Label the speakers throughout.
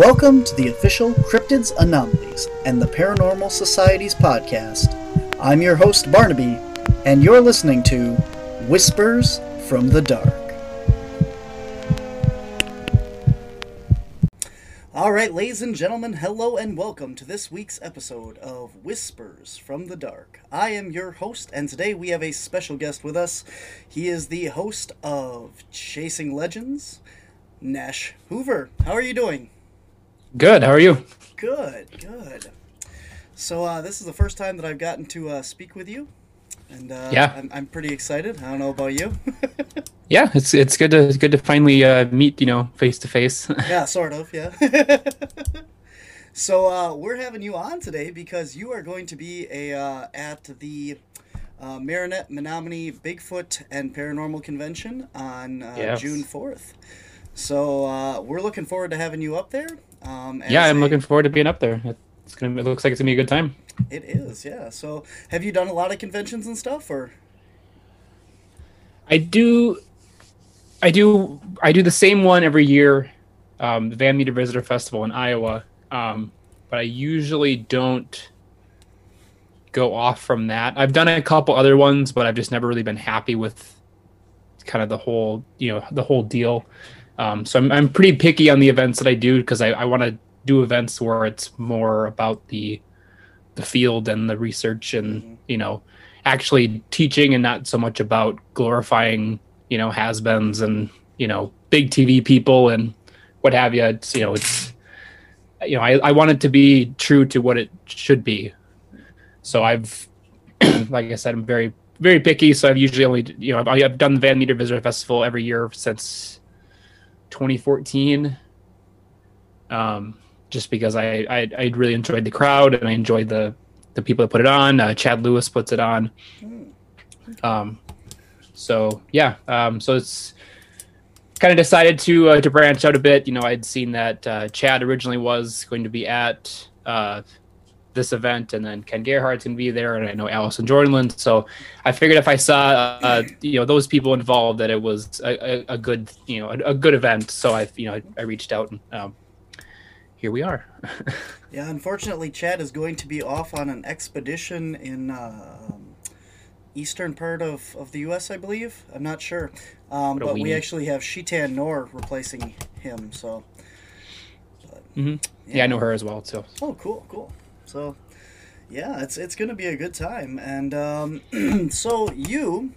Speaker 1: Welcome to the official Cryptids Anomalies and the Paranormal Society's podcast. I'm your host, Barnaby, and you're listening to Whispers from the Dark. All right, ladies and gentlemen, hello and welcome to this week's episode of Whispers from the Dark. I am your host, and today we have a special guest with us. He is the host of Chasing Legends, Nash Hoover. How are you doing?
Speaker 2: Good. How are you?
Speaker 1: Good, good. So uh, this is the first time that I've gotten to uh, speak with you, and uh,
Speaker 2: Yeah.
Speaker 1: I'm, I'm pretty excited. I don't know about you.
Speaker 2: Yeah, it's it's good to it's good to finally uh, meet you know face to face.
Speaker 1: yeah, sort of. Yeah. so uh, we're having you on today because you are going to be a uh, at the uh, Marinette Menominee Bigfoot and Paranormal Convention on uh,
Speaker 2: Yes.
Speaker 1: June fourth. So uh, we're looking forward to having you up there. Um,
Speaker 2: yeah, I'm
Speaker 1: a-
Speaker 2: looking forward to being up there. It's gonna it looks like it's gonna be a good time.
Speaker 1: It is, yeah. So have you done a lot of conventions and stuff, or?
Speaker 2: I do, I do, I do the same one every year, um, the Van Meter Visitor Festival in Iowa. Um, but I usually don't go off from that. I've done a couple other ones, but I've just never really been happy with kind of the whole, you know, the whole deal. Um, so I'm, I'm pretty picky on the events that I do because I, I want to do events where it's more about the the field and the research and
Speaker 1: Mhm.
Speaker 2: you know actually teaching and not so much about glorifying you know has-beens and you know big tv people and what have you it's you know it's you know i, I want it to be true to what it should be. So i've like i said i'm very very picky. So i've usually only you know i've, I've done the van meter visitor festival every year since 2014 um just because I, I I really enjoyed the crowd and I enjoyed the the people that put it on. Uh, Chad Lewis puts it on. Um, so yeah, um, so it's kind of decided to uh, to branch out a bit. You know, I'd seen that uh, Chad originally was going to be at uh, this event, and then Ken Gerhard's going to be there, and I know Allison Jornlin. So I figured if I saw uh, you know those people involved, that it was a, a, a good you know a, a good event. So I you know I, I reached out and. Um, here we are.
Speaker 1: Yeah, unfortunately, Chad is going to be off on an expedition in uh, eastern part of, of the U.S., I believe. I'm not sure, um, but we actually have Shitan Nor replacing him. So,
Speaker 2: hmm Yeah. I know her as well too.
Speaker 1: Oh, cool, cool. So, yeah, it's it's gonna be a good time. And um, so you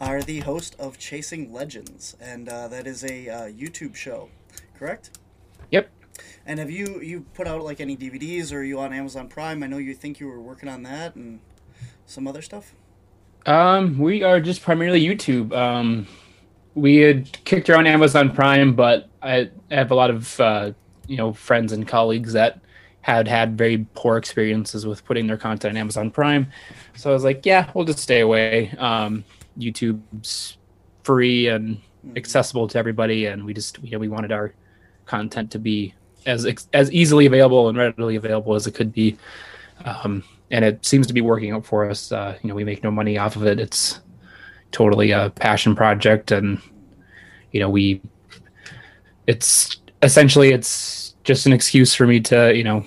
Speaker 1: are the host of Chasing Legends, and uh, that is a uh, YouTube show, correct?
Speaker 2: Yep.
Speaker 1: And have you you put out like any DVDs or are you on Amazon Prime? I know you think you were working on that and some other stuff.
Speaker 2: Um, we are just primarily YouTube. Um, we had kicked around Amazon Prime, but I have a lot of uh, you know friends and colleagues that had had very poor experiences with putting their content on Amazon Prime. So I was like, yeah, we'll just stay away. Um, YouTube's free and accessible to everybody, and we just you know we wanted our content to be as as easily available and readily available as it could be. Um, and it seems to be working out for us. Uh, you know, we make no money off of it. It's totally a passion project, and you know, we it's essentially it's just an excuse for me to you know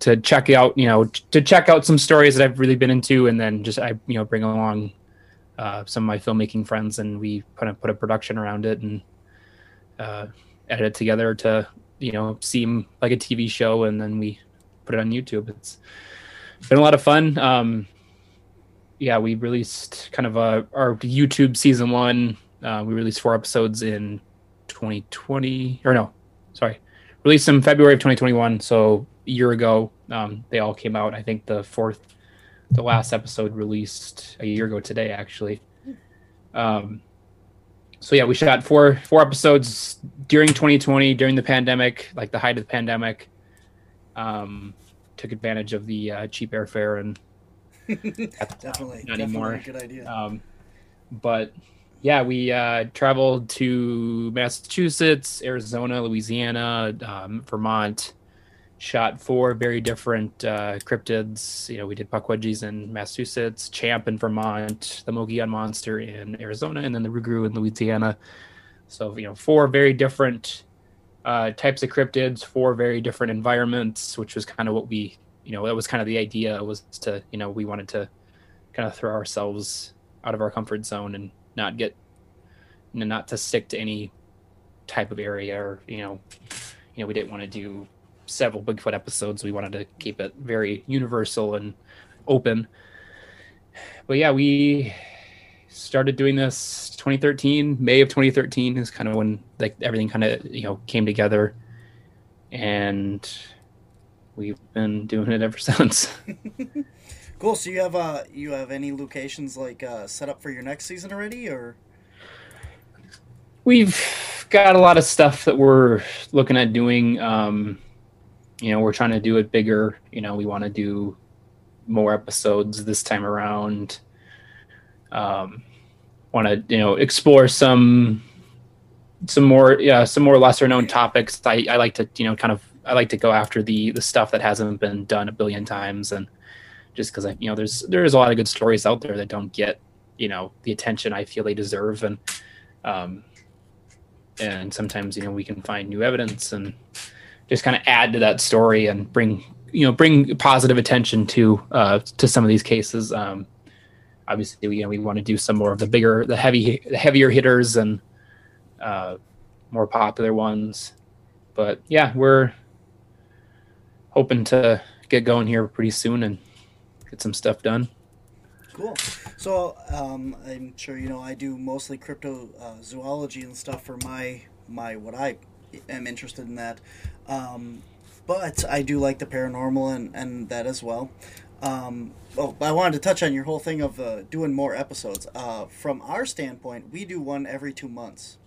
Speaker 2: to check out you know to check out some stories that I've really been into, and then just I you know bring along uh, some of my filmmaking friends, and we kind of put a production around it and uh, edit it together to you know seem like a TV show, and then we put it on YouTube. It's been a lot of fun. Um, yeah, we released kind of a, our YouTube season one. Uh, we released four episodes in 2020, or no, sorry, released them February of 2021. So a year ago, um, they all came out. I think the fourth, the last episode released a year ago today, actually. Um, so yeah, we shot four four episodes during 2020, during the pandemic, like the height of the pandemic. Um, took advantage of the uh, cheap airfare and
Speaker 1: definitely,
Speaker 2: Not
Speaker 1: definitely
Speaker 2: anymore.
Speaker 1: a good idea.
Speaker 2: um, but yeah, we uh, traveled to Massachusetts, Arizona, Louisiana, um, Vermont. Shot four very different uh, cryptids. You know, we did Pukwudgies in Massachusetts, Champ in Vermont, the Mogollon Monster in Arizona, and then the Rougarou in Louisiana. So you know, four very different uh, types of cryptids for very different environments, which was kind of what we, you know, that was kind of the idea was to, you know, we wanted to kind of throw ourselves out of our comfort zone and not get, not to stick to any type of area or, you know, you know, we didn't want to do several Bigfoot episodes. We wanted to keep it very universal and open. But yeah, we started doing this 2013 may of 2013 is kind of when like everything kind of you know came together and we've been doing it ever since
Speaker 1: cool so you have uh you have any locations like uh set up for your next season already or?
Speaker 2: We've got a lot of stuff that we're looking at doing um you know we're trying to do it bigger you know we want to do more episodes this time around. Um, want to you know explore some some more yeah some more lesser known topics. I, I like to you know kind of i like to go after the the stuff that hasn't been done a billion times and just because you know there's there's a lot of good stories out there that don't get you know the attention i feel they deserve and um and sometimes you know we can find new evidence and just kind of add to that story and bring you know bring positive attention to uh to some of these cases um obviously, you know, we want to do some more of the bigger, the heavy, the heavier hitters and uh, more popular ones. But yeah, we're hoping to get going here pretty soon and get some stuff done.
Speaker 1: Cool. So um, I'm sure you know I do mostly cryptozoology uh, and stuff for my my what I am interested in that. Um, but I do like the paranormal and, and that as well. Um, oh, I wanted to touch on your whole thing of uh, doing more episodes. Uh, from our standpoint, we do one every two months.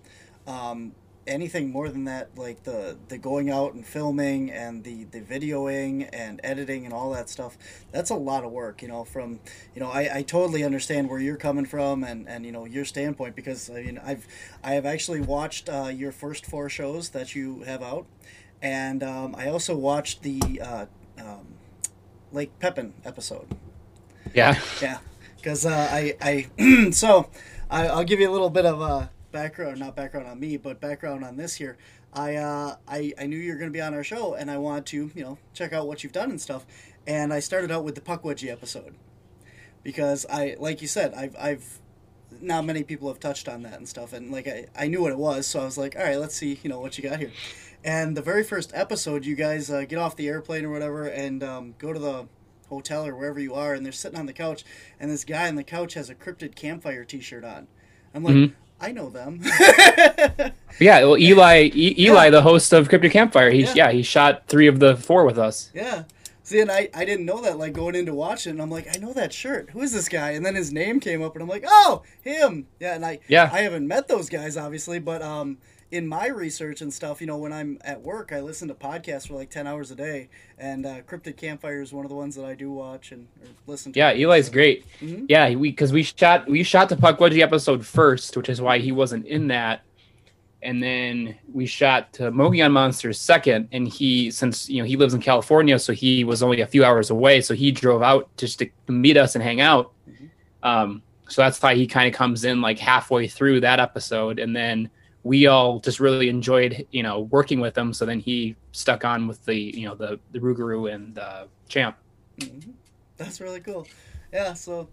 Speaker 1: Um, anything more than that, like the the going out and filming and the the videoing and editing and all that stuff, that's a lot of work. You know, from you know, I, I totally understand where you're coming from and and you know your standpoint because I mean I've I have actually watched uh, your first four shows that you have out, and um, I also watched the. Uh, um, Lake Pepin episode.
Speaker 2: Yeah.
Speaker 1: Yeah. Because uh, I, I so I, will give you a little bit of a background, not background on me, but background on this here. I, uh, I, I knew you were going to be on our show, and I wanted to, you know, check out what you've done and stuff. And I started out with the Pukwudgie episode because I, like you said, I've, I've not many people have touched on that and stuff, and like I, I knew what it was, so I was like, all right, let's see, you know, what you got here. And the very first episode, you guys uh, get off the airplane or whatever and um, go to the hotel or wherever you are, and they're sitting on the couch, and this guy on the couch has a cryptid campfire T-shirt on. I'm like, mm-hmm. I know them.
Speaker 2: yeah, well, Eli, e- Eli, yeah. the host of Cryptid Campfire, he yeah. yeah. he shot three of the four with us.
Speaker 1: Yeah. See, and I, I didn't know that, like, going into watching, I'm like, I know that shirt. Who is this guy? And then his name came up, and I'm like, oh, him. Yeah, and I, yeah. I haven't met those guys, obviously, but um, in my research and stuff, you know, when I'm at work, I listen to podcasts for like 10 hours a day. And uh, Cryptid Campfire is one of the ones that I do watch and listen to.
Speaker 2: Yeah, Eli's great. Mm-hmm. Yeah, we because we shot we shot the Pukwudgie episode first, which is why he wasn't in that. And then we shot to Mogollon Monsters second, and he since you know he lives in California, so he was only a few hours away, so he drove out just to meet us and hang out. Mm-hmm. Um, so that's why he kind of comes in like halfway through that episode, and then we all just really enjoyed, you know, working with him. So then he stuck on with the, you know, the the Rougarou and the Champ.
Speaker 1: Mm-hmm. That's really cool. Yeah, so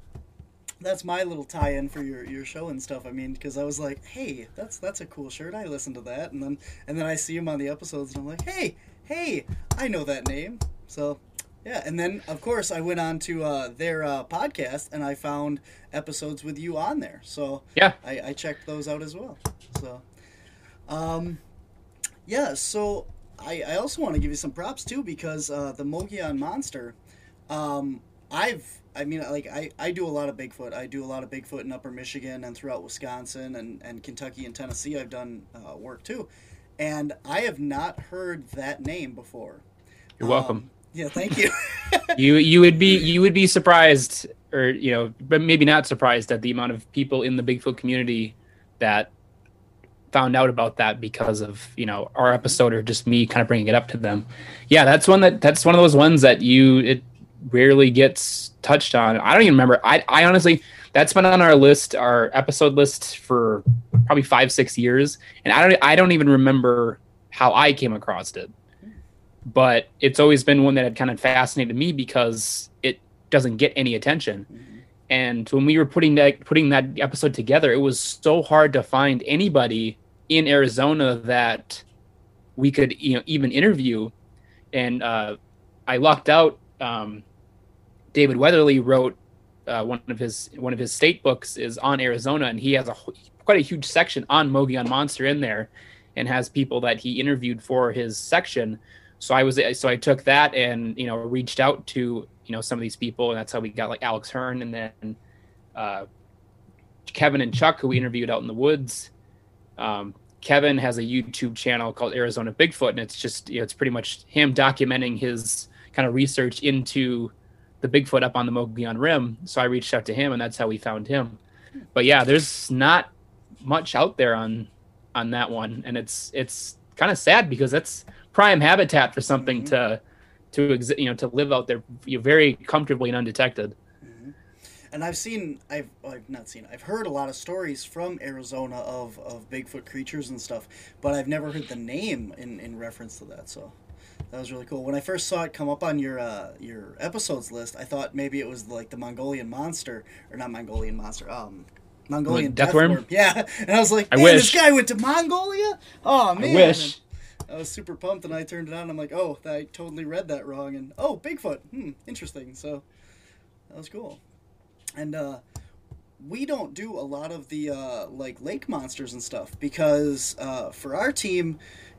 Speaker 1: that's my little tie-in for your, your show and stuff. I mean, because I was like, hey, that's that's a cool shirt. I listened to that, and then and then I see him on the episodes, and I'm like, hey, hey, I know that name. So yeah, and then of course I went on to uh, their uh, podcast, and I found episodes with you on there. So
Speaker 2: yeah,
Speaker 1: I, I checked those out as well. So um, yeah, so I, I also want to give you some props too because uh, the Mogollon Monster, um, I've I mean like I, I do a lot of Bigfoot. I do a lot of Bigfoot in Upper Michigan and throughout Wisconsin and, and Kentucky and Tennessee. I've done uh, work too, and I have not heard that name before.
Speaker 2: You're welcome.
Speaker 1: Um, yeah, thank you.
Speaker 2: you you would be you would be surprised, or you know, but maybe not surprised at the amount of people in the Bigfoot community that found out about that because of you know our episode or just me kind of bringing it up to them. Yeah that's one that that's one of those ones that you it rarely gets touched on. I don't even remember. I i honestly that's been on our list our episode list for probably five six years. And i don't i don't even remember how I came across it. But it's always been one that had kind of fascinated me because it doesn't get any attention. Mm-hmm. And when we were putting that putting that episode together, it was so hard to find anybody in Arizona that we could you know even interview. And uh, I lucked out. Um, David Weatherly wrote uh, one of his one of his state books is on Arizona, and he has a quite a huge section on Mogollon Monster in there, and has people that he interviewed for his section. So I was so I took that and you know reached out to you know some of these people, and that's how we got like Alex Hearn and then uh, Kevin and Chuck, who we interviewed out in the woods. Um, Kevin has a YouTube channel called Arizona Bigfoot, and it's just you know, it's pretty much him documenting his kind of research into the Bigfoot up on the Mogollon Rim. So I reached out to him, and that's how we found him. But yeah, there's not much out there on on that one, and it's it's kind of sad because that's prime habitat for something mm-hmm. to to you know, to live out there very comfortably and undetected. Mm-hmm.
Speaker 1: And I've seen, I've, I've not seen, I've heard a lot of stories from Arizona of, of Bigfoot creatures and stuff, but I've never heard the name in, in reference to that. So that was really cool. When I first saw it come up on your uh, your episodes list, I thought maybe it was like the Mongolian monster, or not Mongolian monster, um, Mongolian deathworm. deathworm. Yeah, and I was like, I wish. this guy went to Mongolia. Oh man. I wish. I was super pumped, and I turned it on. I'm like, oh, I totally read that wrong, and oh, Bigfoot. Hmm, interesting. So that was cool. And uh, we don't do a lot of the uh, like lake monsters and stuff because uh, for our team,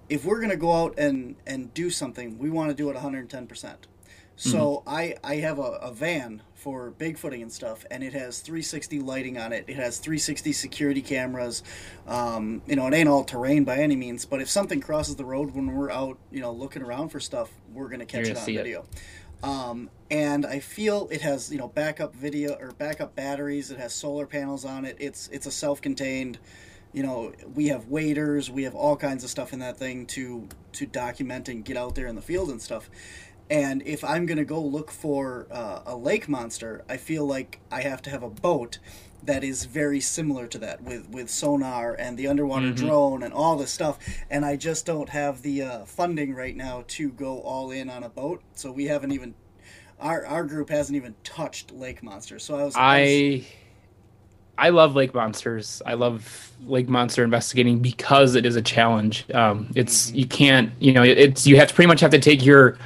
Speaker 1: if we're gonna go out and and do something, we want to do it 110 percent. So mm-hmm. I I have a, a van for bigfooting and stuff, and it has 360 lighting on it. It has 360 security cameras. Um, you know, it ain't all terrain by any means, but if something crosses the road when we're out, you know, looking around for stuff, we're gonna catch gonna it on video. It. Um, and I feel it has you know backup video or backup batteries. It has solar panels on it. It's it's a self-contained. You know, we have waders, we have all kinds of stuff in that thing to to document and get out there in the field and stuff and if I'm going to go look for uh, a lake monster, I feel like I have to have a boat that is very similar to that with, with sonar and the underwater mm-hmm. drone and all this stuff. And I just don't have the uh, funding right now to go all in on a boat. So we haven't even, our, our group hasn't even touched lake monsters. So I was.
Speaker 2: I. I, was, I love lake monsters. I love lake monster investigating because it is a challenge. Um, it's mm-hmm. you can't you know it's you have to pretty much have to take your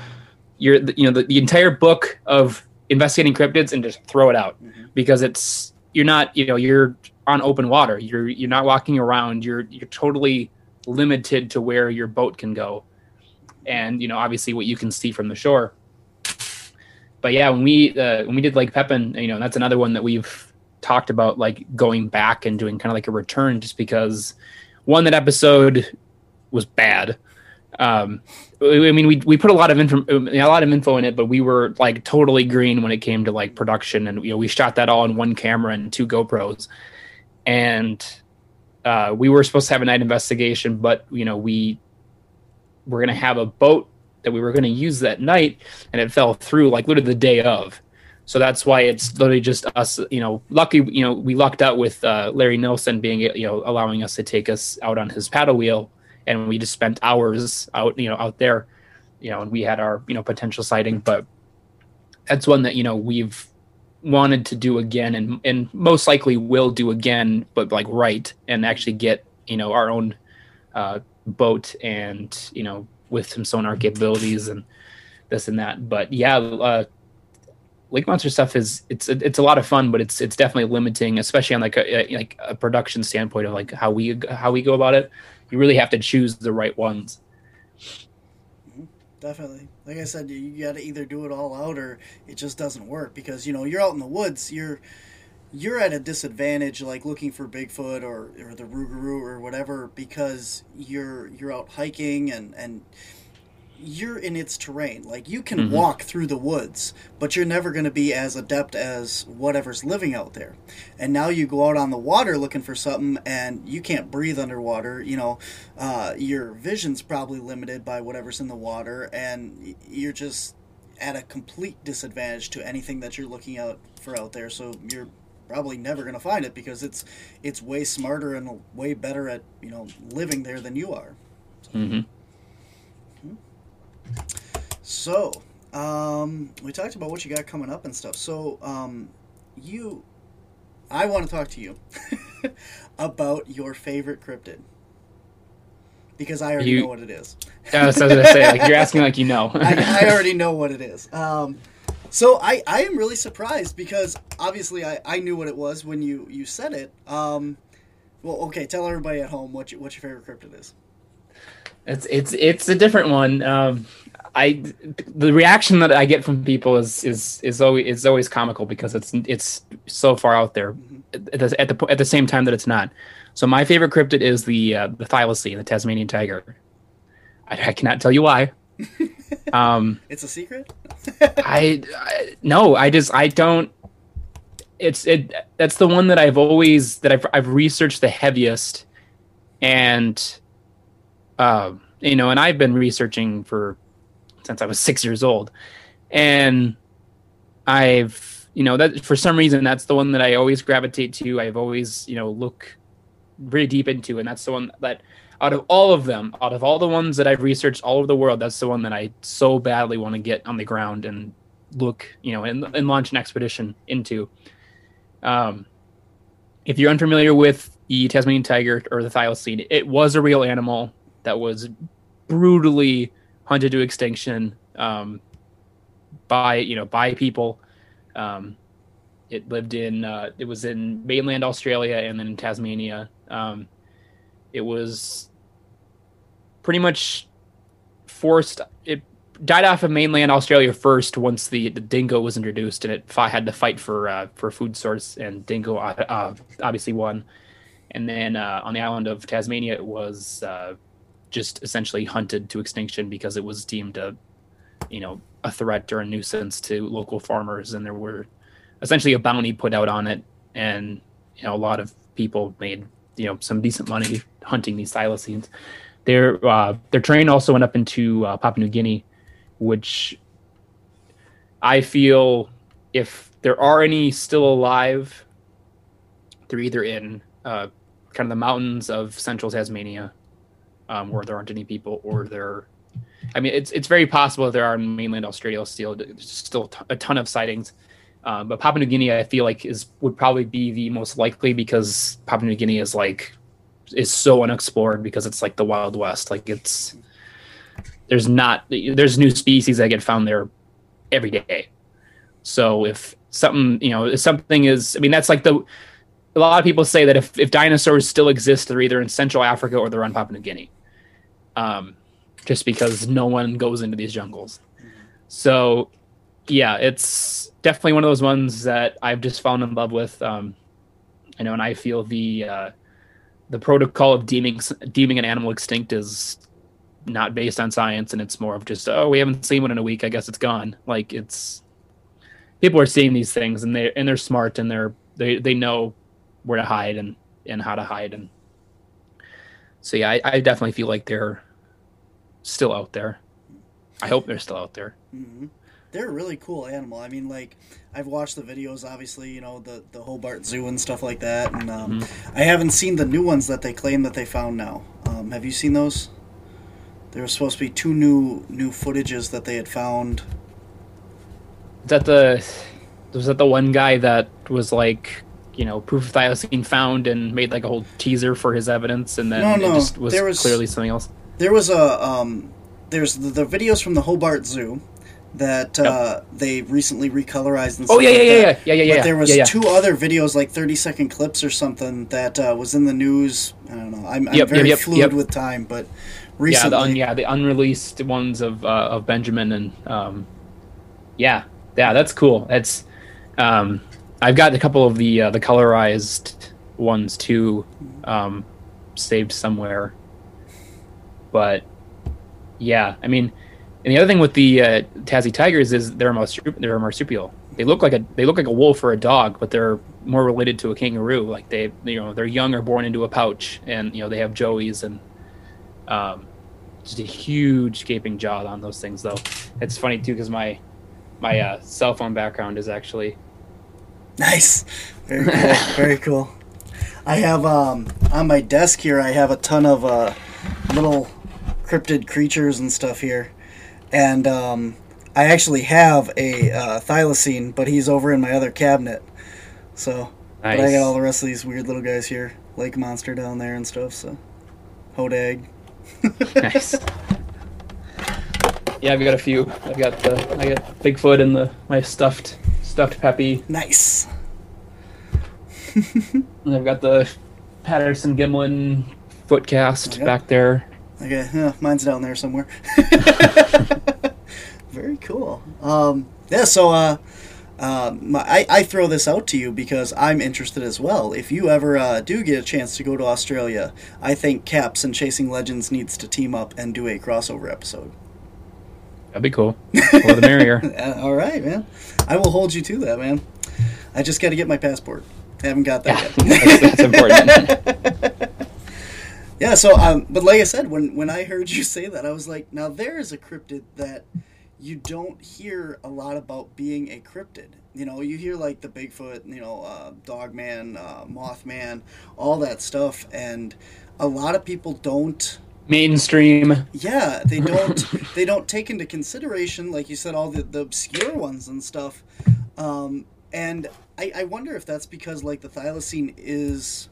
Speaker 2: your you know the, the entire book of investigating cryptids and just throw it out mm-hmm. because it's you're not you know you're on open water. You're you're not walking around. You're you're totally limited to where your boat can go. And you know obviously what you can see from the shore. But yeah when we uh, when we did Lake Pepin you know that's another one that we've talked about like going back and doing kind of like a return just because one that episode was bad um, I mean, we we put a lot of info, a lot of info in it, but we were like totally green when it came to like production, and you know, we shot that all on one camera and two GoPros, and uh, we were supposed to have a night investigation, but you know, we were gonna have a boat that we were gonna use that night, and it fell through like literally the day of. So that's why it's literally just us, you know, lucky, you know, we lucked out with uh, Larry Nelson being, you know, allowing us to take us out on his paddle wheel and we just spent hours out you know out there you know and we had our you know potential sighting but that's one that you know we've wanted to do again and and most likely will do again but like right and actually get you know our own uh, boat and you know with some sonar capabilities and this and that. But yeah uh, lake monster stuff is it's it's a lot of fun but it's it's definitely limiting especially on like a like a production standpoint of like how we how we go about it you really have to choose the right ones.
Speaker 1: Definitely. Like I said, you got to either do it all out or it just doesn't work because you know you're out in the woods. You're you're at a disadvantage, like looking for Bigfoot or, or the Rougarou or whatever, because you're you're out hiking and and you're in its terrain. Like you can mm-hmm. walk through the woods, but you're never going to be as adept as whatever's living out there. And now you go out on the water looking for something, and you can't breathe underwater. You know, uh, your vision's probably limited by whatever's in the water, and you're just at a complete disadvantage to anything that you're looking out for out there. So you're probably never going to find it because it's it's way smarter and way better at you know living there than you are. So. Mm-hmm. So, um, we talked about what you got coming up and stuff. So, um, you, I want to talk to you about your favorite cryptid because I already
Speaker 2: You-
Speaker 1: know what it is.
Speaker 2: That's what I was gonna say. Like you're asking like you know.
Speaker 1: I, I already know what it is. Um, so I, I am really surprised because obviously I, I knew what it was when you, you said it. Um, well, okay, tell everybody at home what you, what your favorite cryptid is.
Speaker 2: It's it's it's a different one. Um, I the reaction that I get from people is is is always is always comical because it's it's so far out there at the at the, at the same time that it's not. So my favorite cryptid is the uh, the thylacine, the Tasmanian tiger. I, I cannot tell you why. um,
Speaker 1: It's a secret.
Speaker 2: I, I no, I just I don't. It's it. That's the one that I've always that I've I've researched the heaviest, and, uh, you know, and I've been researching for since I was six years old, and I've you know that for some reason that's the one that I always gravitate to. I've always you know look really deep into, and that's the one that out of all of them, out of all the ones that I've researched all over the world, that's the one that I so badly want to get on the ground and look, you know, and, and launch an expedition into. Um, if you're unfamiliar with the Tasmanian tiger or the thylacine, it was a real animal that was brutally hunted to extinction um, by you know by people. Um, it lived in uh, it was in mainland Australia and then in Tasmania. Um, it was pretty much forced. It died off of mainland Australia first once the, the dingo was introduced, and it had to fight for uh, for food source, and dingo uh, obviously won. And then uh, on the island of Tasmania, it was uh, just essentially hunted to extinction because it was deemed a, you know, a threat or a nuisance to local farmers, and there were essentially a bounty put out on it, and you know a lot of people made you know some decent money hunting these thylacines. Their uh, their train also went up into uh, Papua New Guinea, which I feel if there are any still alive, they're either in uh, kind of the mountains of central Tasmania, um, where there aren't any people, or they're. I mean, it's it's very possible that there are in mainland Australia still still a ton of sightings, um, but Papua New Guinea I feel like is would probably be the most likely because Papua New Guinea is like is so unexplored because it's like the Wild West. Like it's there's not there's new species that get found there every day. So if something you know if something is I mean that's like the a lot of people say that if, if dinosaurs still exist, they're either in Central Africa or they're on Papua New Guinea. Um, just because no one goes into these jungles. So yeah, it's definitely one of those ones that I've just fallen in love with. Um, I know, and I feel the uh, the protocol of deeming deeming an animal extinct is not based on science, and it's more of just oh, we haven't seen one in a week. I guess it's gone. Like it's people are seeing these things, and they and they're smart, and they're they they know where to hide and and how to hide, and so yeah, I, I definitely feel like they're still out there. I hope they're still out there.
Speaker 1: hmm They're a really cool animal. I mean, like I've watched the videos, obviously, you know the the Hobart Zoo and stuff like that, and um,
Speaker 2: Mm-hmm.
Speaker 1: I haven't seen the new ones that they claim that they found now. Um, have you seen those? There was supposed to be two new new footages that they had found.
Speaker 2: Is that the was that the one guy that was like you know proof of thylacine found and made like a whole teaser for his evidence and then
Speaker 1: No,
Speaker 2: it just was,
Speaker 1: there was-
Speaker 2: clearly something else
Speaker 1: There was a um, there's the, the videos from the Hobart Zoo that uh, they recently recolorized and
Speaker 2: oh yeah yeah
Speaker 1: like
Speaker 2: yeah
Speaker 1: that.
Speaker 2: yeah yeah yeah
Speaker 1: But
Speaker 2: yeah
Speaker 1: there was
Speaker 2: yeah, yeah.
Speaker 1: two other videos, like thirty second clips or something, that uh, was in the news. I don't know. I'm, I'm
Speaker 2: Yep,
Speaker 1: very
Speaker 2: yep,
Speaker 1: fluid with time, but
Speaker 2: yeah
Speaker 1: recently,
Speaker 2: the un, yeah the unreleased ones of uh, of Benjamin and um yeah yeah that's cool that's um I've got a couple of the uh, the colorized ones too um saved somewhere. But yeah I mean and the other thing with the uh, tigers is they're marsup- they're marsupial. They look like a they look like a wolf or a dog but they're more related to a kangaroo. Like they you know they're young or born into a pouch and you know they have joeys and um, just a huge gaping jaw on those things, though. It's funny too because my my uh, cell phone background is actually
Speaker 1: nice, very cool, very cool. I have um, on my desk here. I have a ton of uh, little cryptid creatures and stuff here, and um, I actually have a uh, thylacine, but he's over in my other cabinet. So,
Speaker 2: Nice.
Speaker 1: but I got all the rest of these weird little guys here, lake monster down there and stuff. So, hodag.
Speaker 2: nice. Yeah, I've got a few. I've got the I got Bigfoot and the my stuffed stuffed Pepie,
Speaker 1: Nice.
Speaker 2: and I've got the Patterson Gimlin footcast
Speaker 1: Yep.
Speaker 2: back there.
Speaker 1: Okay, yeah, mine's down there somewhere. Very cool. Um, yeah, so uh, um, my, I, I throw this out to you because I'm interested as well. If you ever uh, do get a chance to go to Australia, I think Caps and Chasing Legends needs to team up and do a crossover episode.
Speaker 2: That'd be cool. More the merrier.
Speaker 1: All right, man. I will hold you to that, man. I just got to get my passport. I haven't got
Speaker 2: Yeah,
Speaker 1: that yet.
Speaker 2: that's, that's important.
Speaker 1: Yeah, so um, but like I said, when when I heard you say that, I was like, now there is a cryptid that you don't hear a lot about being a cryptid. You know, you hear like the Bigfoot, you know, uh, Dogman, uh, Mothman, all that stuff, and a lot of people don't.
Speaker 2: Mainstream.
Speaker 1: Yeah, they don't. they don't take into consideration, like you said, all the, the obscure ones and stuff. Um, and I, I wonder if that's because like the thylacine is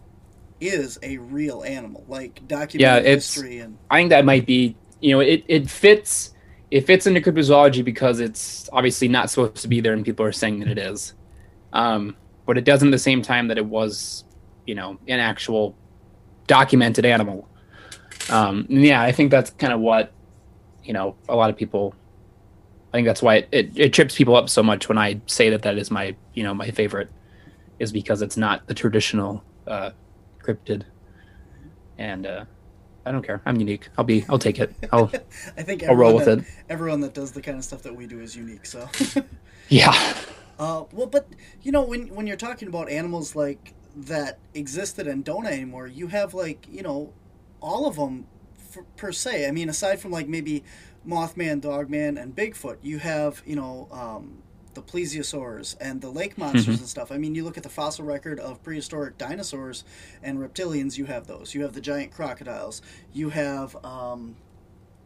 Speaker 1: is a real animal, like documented
Speaker 2: Yeah, it's-
Speaker 1: history and
Speaker 2: I think that might be you know it, it fits it fits into cryptozoology because it's obviously not supposed to be there and people are saying that it is um, but it doesn't at the same time that it was you know an actual documented animal um, yeah i think that's kind of what you know a lot of people i think that's why it, it, it trips people up so much when i say that that is my you know my favorite is because it's not the traditional uh, cryptid and uh, I don't care. I'm unique. I'll be. I'll take it. I'll.
Speaker 1: I think
Speaker 2: I'll roll
Speaker 1: everyone
Speaker 2: with
Speaker 1: that,
Speaker 2: it.
Speaker 1: everyone that does the kind of stuff that we do is unique. So,
Speaker 2: Yeah.
Speaker 1: uh, well, but you know, when when you're talking about animals like that existed and don't anymore, you have like you know, all of them f- per se. I mean, aside from like maybe Mothman, Dogman, and Bigfoot, you have you know. Um, the plesiosaurs and the lake monsters and stuff. I mean, you look at the fossil record of prehistoric dinosaurs and reptilians. You have those. You have the giant crocodiles. You have um,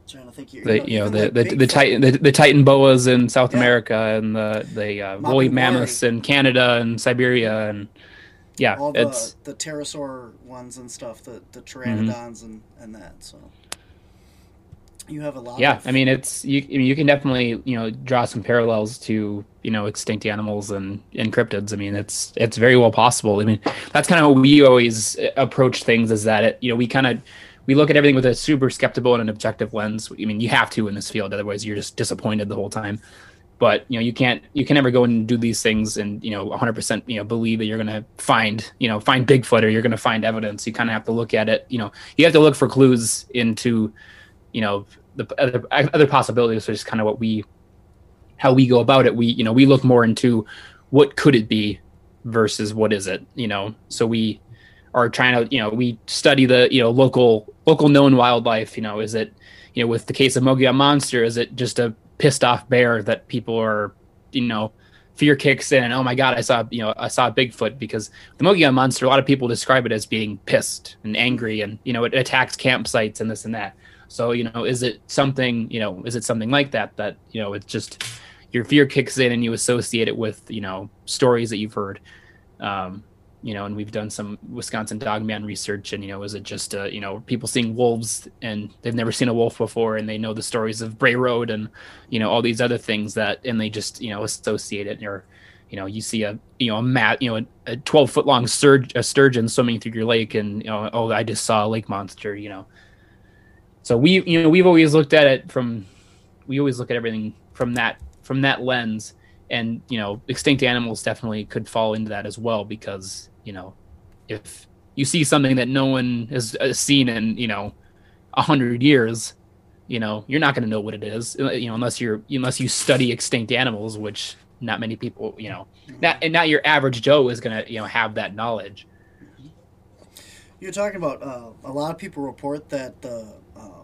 Speaker 1: trying to think here.
Speaker 2: The you know the
Speaker 1: like,
Speaker 2: the, the titan the, the titan boas in South
Speaker 1: Yeah.
Speaker 2: America and the the uh, woolly mammoths in Canada and Siberia and yeah,
Speaker 1: all the
Speaker 2: it's
Speaker 1: the pterosaur ones and stuff, the the
Speaker 2: Mm-hmm.
Speaker 1: pteranodons and and that. So you have a lot.
Speaker 2: yeah.
Speaker 1: of,
Speaker 2: I mean, it's you. I mean, you can definitely you know draw some parallels to you know extinct animals and and cryptids. I mean, it's it's very well possible. I mean, that's kind of how we always uh, approach things. Is that it? You know, we kind of we look at everything with a super skeptical and an objective lens. I mean, you have to in this field, otherwise you're just disappointed the whole time. But you know, you can't you can never go and do these things and you know 100% you know believe that you're going to find you know find Bigfoot or you're going to find evidence. You kind of have to look at it. You know, you have to look for clues into you know the other other possibilities. Which is kind of what we how we go about it. We you know we look more into what could it be versus what is it. You know, so we are trying to you know we study the you know local local known wildlife you know is it you know with the case of mogollon monster is it just a pissed off bear that people are you know fear kicks in. Oh my god i saw you know i saw bigfoot because the mogollon monster a lot of people describe it as being pissed and angry and you know it attacks campsites and this and that. So you know is it something you know is it something like that that you know it's just your fear kicks in and you associate it with you know stories that you've heard? Um you know, and we've done some Wisconsin Dogman research, and you know, is it just uh, you know people seeing wolves and they've never seen a wolf before, and they know the stories of Bray Road and you know all these other things that, and they just you know associate it, or you know, you see a you know a mat, you know, a, a twelve foot long surge, a sturgeon swimming through your lake, and you know, oh, I just saw a lake monster, you know. So we, you know, we've always looked at it from, we always look at everything from that from that lens, and you know, extinct animals definitely could fall into that as well because you know, if you see something that no one has uh, seen in you know a hundred years, you know, you're not going to know what it is, uh, you know, unless you're unless you study extinct animals, which not many people, you know, not and not your average Joe is going to you know have that knowledge.
Speaker 1: You're talking about uh, a lot of people report that the um,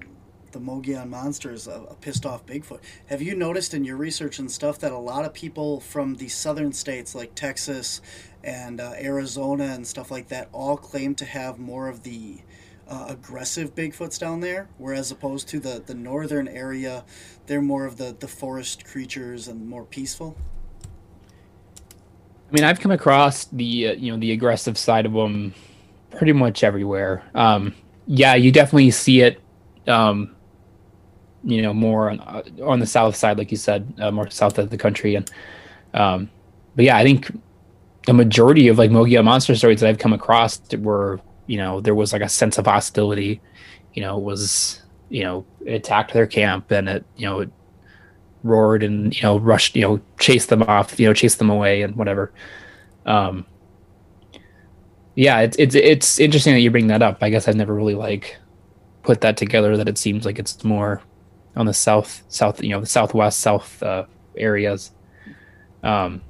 Speaker 1: the Mogollon monster is a, a pissed off Bigfoot. Have you noticed in your research and stuff that a lot of people from the southern states like Texas and uh, Arizona and stuff like that all claim to have more of the uh, aggressive Bigfoots down there, whereas opposed to the the northern area, they're more of the the forest creatures and more peaceful.
Speaker 2: I mean, I've come across the uh, you know the aggressive side of them pretty much everywhere. Um, yeah, you definitely see it. Um, you know, more on, uh, on the south side, like you said, uh, more south of the country, and um, but yeah, I think a majority of like Mogollon monster stories that I've come across were you know there was like a sense of hostility. You know, was you know it attacked their camp and it you know it roared and you know rushed you know chased them off you know chased them away and whatever. Um, yeah, it's it's it's interesting that you bring that up. I guess I've never really like put that together. That it seems like it's more on the south south you know the southwest south uh, areas. Um,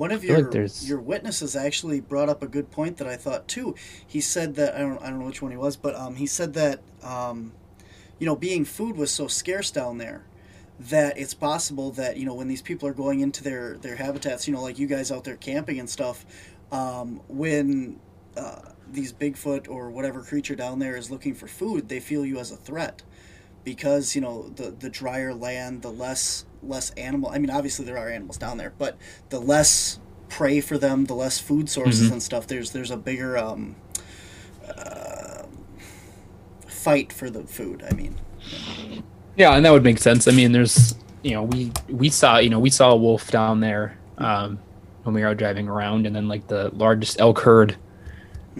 Speaker 1: one of your like your witnesses actually brought up a good point that I thought too. He said that I don't I don't know which one he was, but um, he said that um, you know being food was so scarce down there that it's possible that you know when these people are going into their their habitats, you know, like you guys out there camping and stuff, um, when uh, these Bigfoot or whatever creature down there is looking for food, they feel you as a threat because you know the the drier land, the less less animal. I mean, obviously there are animals down there, but the less prey for them, the less food sources mm-hmm. and stuff. There's there's a bigger um, uh, fight for the food. I mean.
Speaker 2: Yeah, and that would make sense. I mean, there's you know we we saw you know we saw a wolf down there um, when we were driving around, and then like the largest elk herd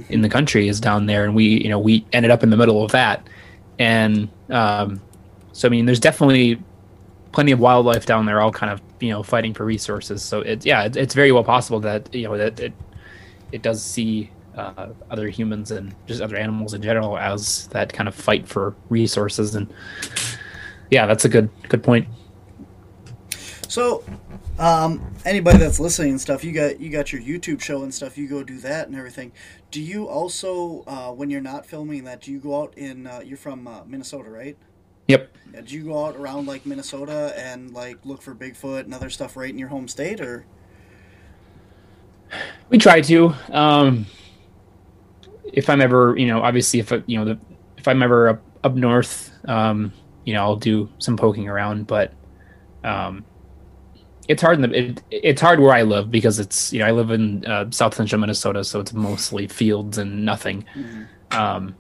Speaker 2: in the country is down there, and we you know we ended up in the middle of that, and um, so I mean, there's definitely plenty of wildlife down there, all kind of you know fighting for resources. So it's yeah, it's, it's very well possible that you know that it it does see uh, other humans and just other animals in general as that kind of fight for resources and yeah, that's a good good point.
Speaker 1: So, um, anybody that's listening and stuff, you got you got your YouTube show and stuff. You go do that and everything. Do you also, uh, when you're not filming that, do you go out in? Uh, you're from uh, Minnesota, right?
Speaker 2: Yep.
Speaker 1: Do you go out around like Minnesota and like look for Bigfoot and other stuff right in your home state, or?
Speaker 2: We try to. Um, if I'm ever, you know, obviously, if you know, the, if I'm ever up up north, um, you know, I'll do some poking around, but um, it's hard. In the, it, it's hard where I live because it's you know I live in uh, South Central Minnesota, so it's mostly fields and nothing. Mm-hmm. Um,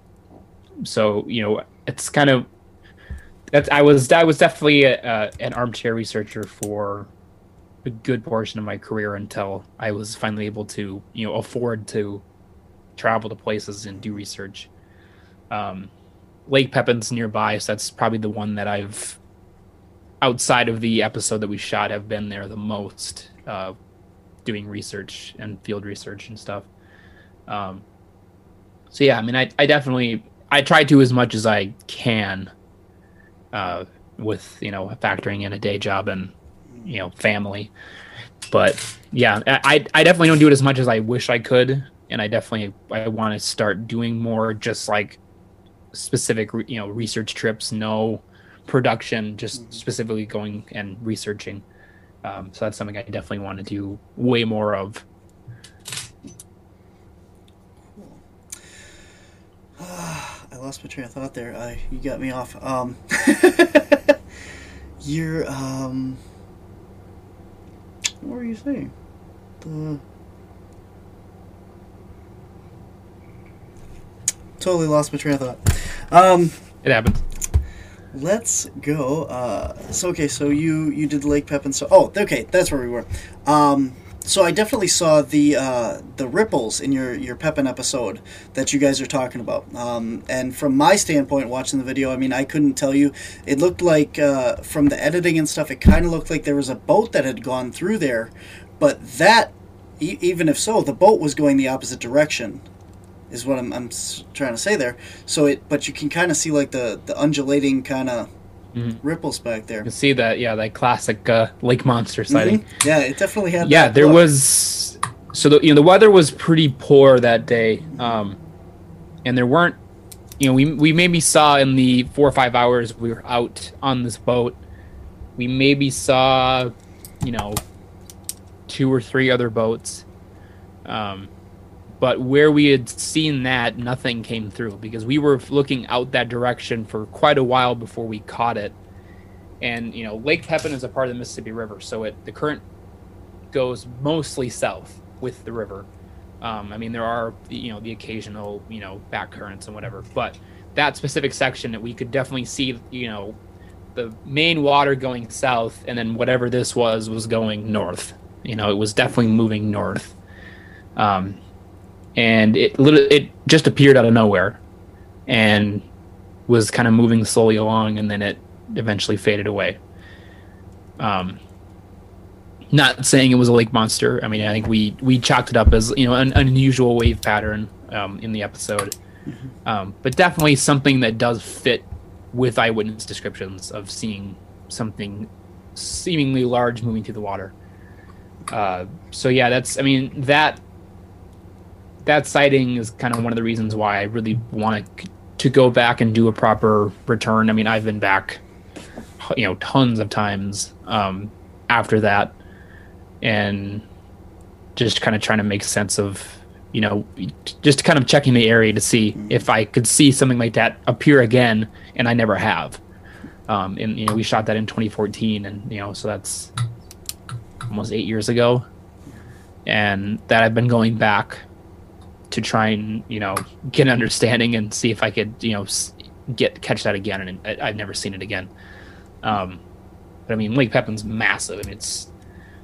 Speaker 2: so you know, it's kind of that's I was I was definitely a, an armchair researcher for a good portion of my career until I was finally able to you know afford to travel to places and do research. Um, Lake Pepin's nearby, so that's probably the one that I've outside of the episode that we shot have been there the most, uh, doing research and field research and stuff. Um, so yeah, I mean, I, I definitely I try to as much as I can, uh, with you know factoring in a day job and you know family. But yeah, I I definitely don't do it as much as I wish I could, and I definitely I want to start doing more just like specific you know research trips no production just mm-hmm. specifically going and researching um, so that's something i definitely want to do way more of
Speaker 1: cool. I lost my train of thought there I, you got me off um, you're um, what were you saying the totally lost my train of thought. Um,
Speaker 2: it happens.
Speaker 1: Let's go. Uh, so okay, so you you did Lake Pepin So oh, okay, that's where we were. Um, so I definitely saw the uh, the ripples in your your Pepin episode that you guys are talking about. Um, and from my standpoint, watching the video, I mean, I couldn't tell you. It looked like uh, from the editing and stuff, it kind of looked like there was a boat that had gone through there, but that e- even if so, the boat was going the opposite direction is what I'm, I'm trying to say there. So it, but you can kind of see like the the undulating kind of mm-hmm. ripples back there. You
Speaker 2: can see that, yeah, that classic uh, lake monster sighting.
Speaker 1: Mm-hmm. Yeah, it definitely had.
Speaker 2: Yeah, there look. was. So the you know the weather was pretty poor that day, um, and there weren't. You know, we we maybe saw in the four or five hours we were out on this boat, we maybe saw, you know, two or three other boats. Um, but where we had seen that, nothing came through because we were looking out that direction for quite a while before we caught it. And you know, Lake Pepin is a part of the Mississippi River, so it the current goes mostly south with the river. Um, I mean, there are you know the occasional you know back currents and whatever, but that specific section that we could definitely see you know the main water going south, and then whatever this was was going north. You know, it was definitely moving north. Um, and it literally it just appeared out of nowhere, and was kind of moving slowly along, and then it eventually faded away. Um, not saying it was a lake monster. I mean, I think we we chalked it up as you know an, an unusual wave pattern um, in the episode, mm-hmm. um, but definitely something that does fit with eyewitness descriptions of seeing something seemingly large moving through the water. Uh, so yeah, that's I mean that that sighting is kind of one of the reasons why I really want to go back and do a proper return. I mean, I've been back, you know, tons of times um, after that, and just kind of trying to make sense of, you know, just kind of checking the area to see if I could see something like that appear again, and I never have. Um, and you know, we shot that in 2014, and you know, so that's almost eight years ago, and that I've been going back to try and you know get an understanding and see if I could you know get catch that again. And I, have never seen it again. Um, but I mean, Lake Pepin's massive. I mean, it's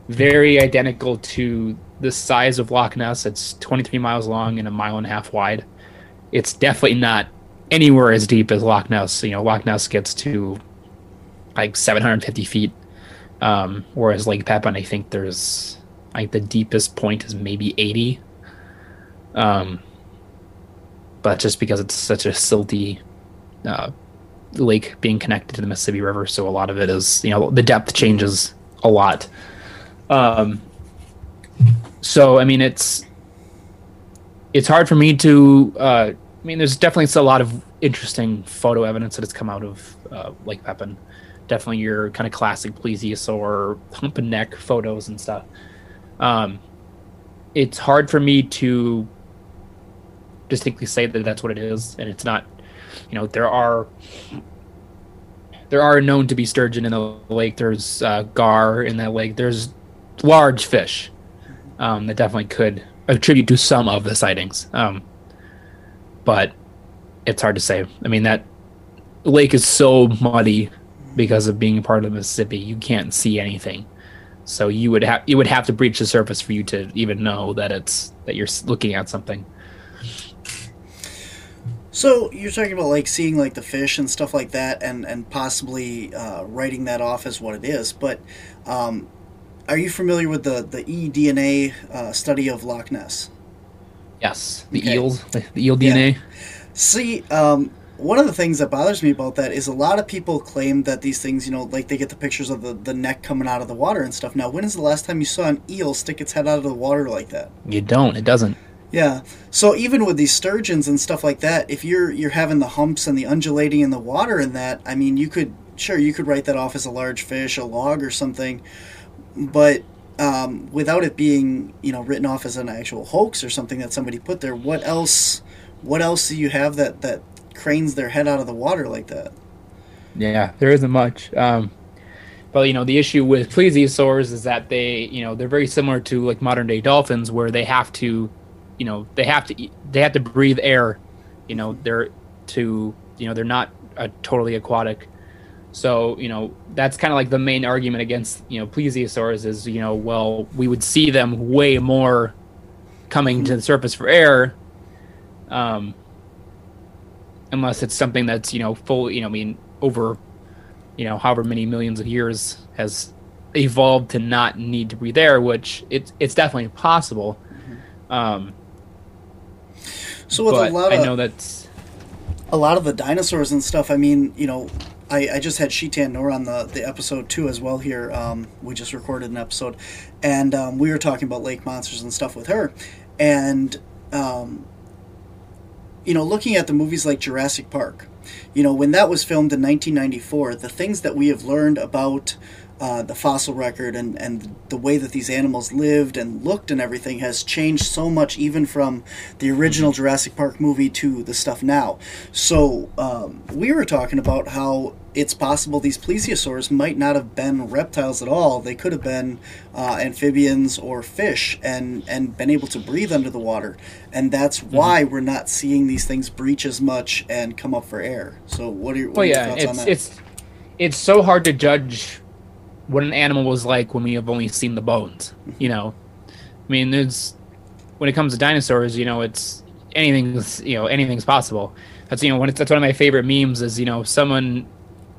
Speaker 2: very identical to the size of Loch Ness. It's 23 miles long and a mile and a half wide. It's definitely not anywhere as deep as Loch Ness. You know, Loch Ness gets to like 750 feet, um, whereas Lake Pepin, I think there's like the deepest point is maybe 80 um, but just because it's such a silty uh, lake being connected to the Mississippi River, so a lot of it is, you know, the depth changes a lot. Um, so I mean, it's it's hard for me to. Uh, I mean, there's definitely a lot of interesting photo evidence that has come out of uh, Lake Pepin. Definitely your kind of classic plesiosaur hump and neck photos and stuff. Um, it's hard for me to distinctly say that that's what it is, and it's not. You know, there are there are known to be sturgeon in the lake. There's uh, gar in that lake. There's large fish um, that definitely could attribute to some of the sightings. Um, but it's hard to say. I mean, that lake is so muddy because of being part of the Mississippi. You can't see anything, so you would have you would have to breach the surface for you to even know that it's that you're looking at something.
Speaker 1: So you're talking about like seeing like the fish and stuff like that, and and possibly uh, writing that off as what it is. But um, are you familiar with the the eDNA uh, study of Loch Ness?
Speaker 2: Yes, the okay. eels, the, the eel DNA. Yeah.
Speaker 1: See, um, one of the things that bothers me about that is a lot of people claim that these things, you know, like they get the pictures of the, the neck coming out of the water and stuff. Now, when is the last time you saw an eel stick its head out of the water like that?
Speaker 2: You don't. It doesn't.
Speaker 1: Yeah. So even with these sturgeons and stuff like that, if you're you're having the humps and the undulating in the water and that, I mean, you could sure you could write that off as a large fish, a log or something, but um, without it being you know written off as an actual hoax or something that somebody put there, what else? What else do you have that that cranes their head out of the water like that?
Speaker 2: Yeah, there isn't much. Um, but you know, the issue with plesiosaurs is that they, you know, they're very similar to like modern day dolphins, where they have to you know they have to they have to breathe air you know they're to you know they're not a totally aquatic so you know that's kind of like the main argument against you know plesiosaurs is you know well we would see them way more coming to the surface for air um unless it's something that's you know full you know i mean over you know however many millions of years has evolved to not need to breathe air which it's it's definitely possible mm-hmm. um
Speaker 1: so with but a lot
Speaker 2: of, I know that's
Speaker 1: a lot of the dinosaurs and stuff. I mean, you know, I, I just had Shitan Noor on the, the episode too as well here. Um, we just recorded an episode, and um, we were talking about lake monsters and stuff with her, and um, you know, looking at the movies like Jurassic Park, you know, when that was filmed in 1994, the things that we have learned about uh, the fossil record and, and the way that these animals lived and looked and everything has changed so much, even from the original Jurassic Park movie to the stuff now. So um, we were talking about how it's possible these plesiosaurs might not have been reptiles at all. They could have been uh, amphibians or fish and, and been able to breathe under the water. And that's mm-hmm. why we're not seeing these things breach as much and come up for air. So what are your, what well, are your yeah, thoughts
Speaker 2: it's,
Speaker 1: on that?
Speaker 2: It's, it's so hard to judge what an animal was like when we have only seen the bones. You know, I mean, there's when it comes to dinosaurs, you know, it's anything's you know anything's possible. That's you know when it's, that's one of my favorite memes is you know someone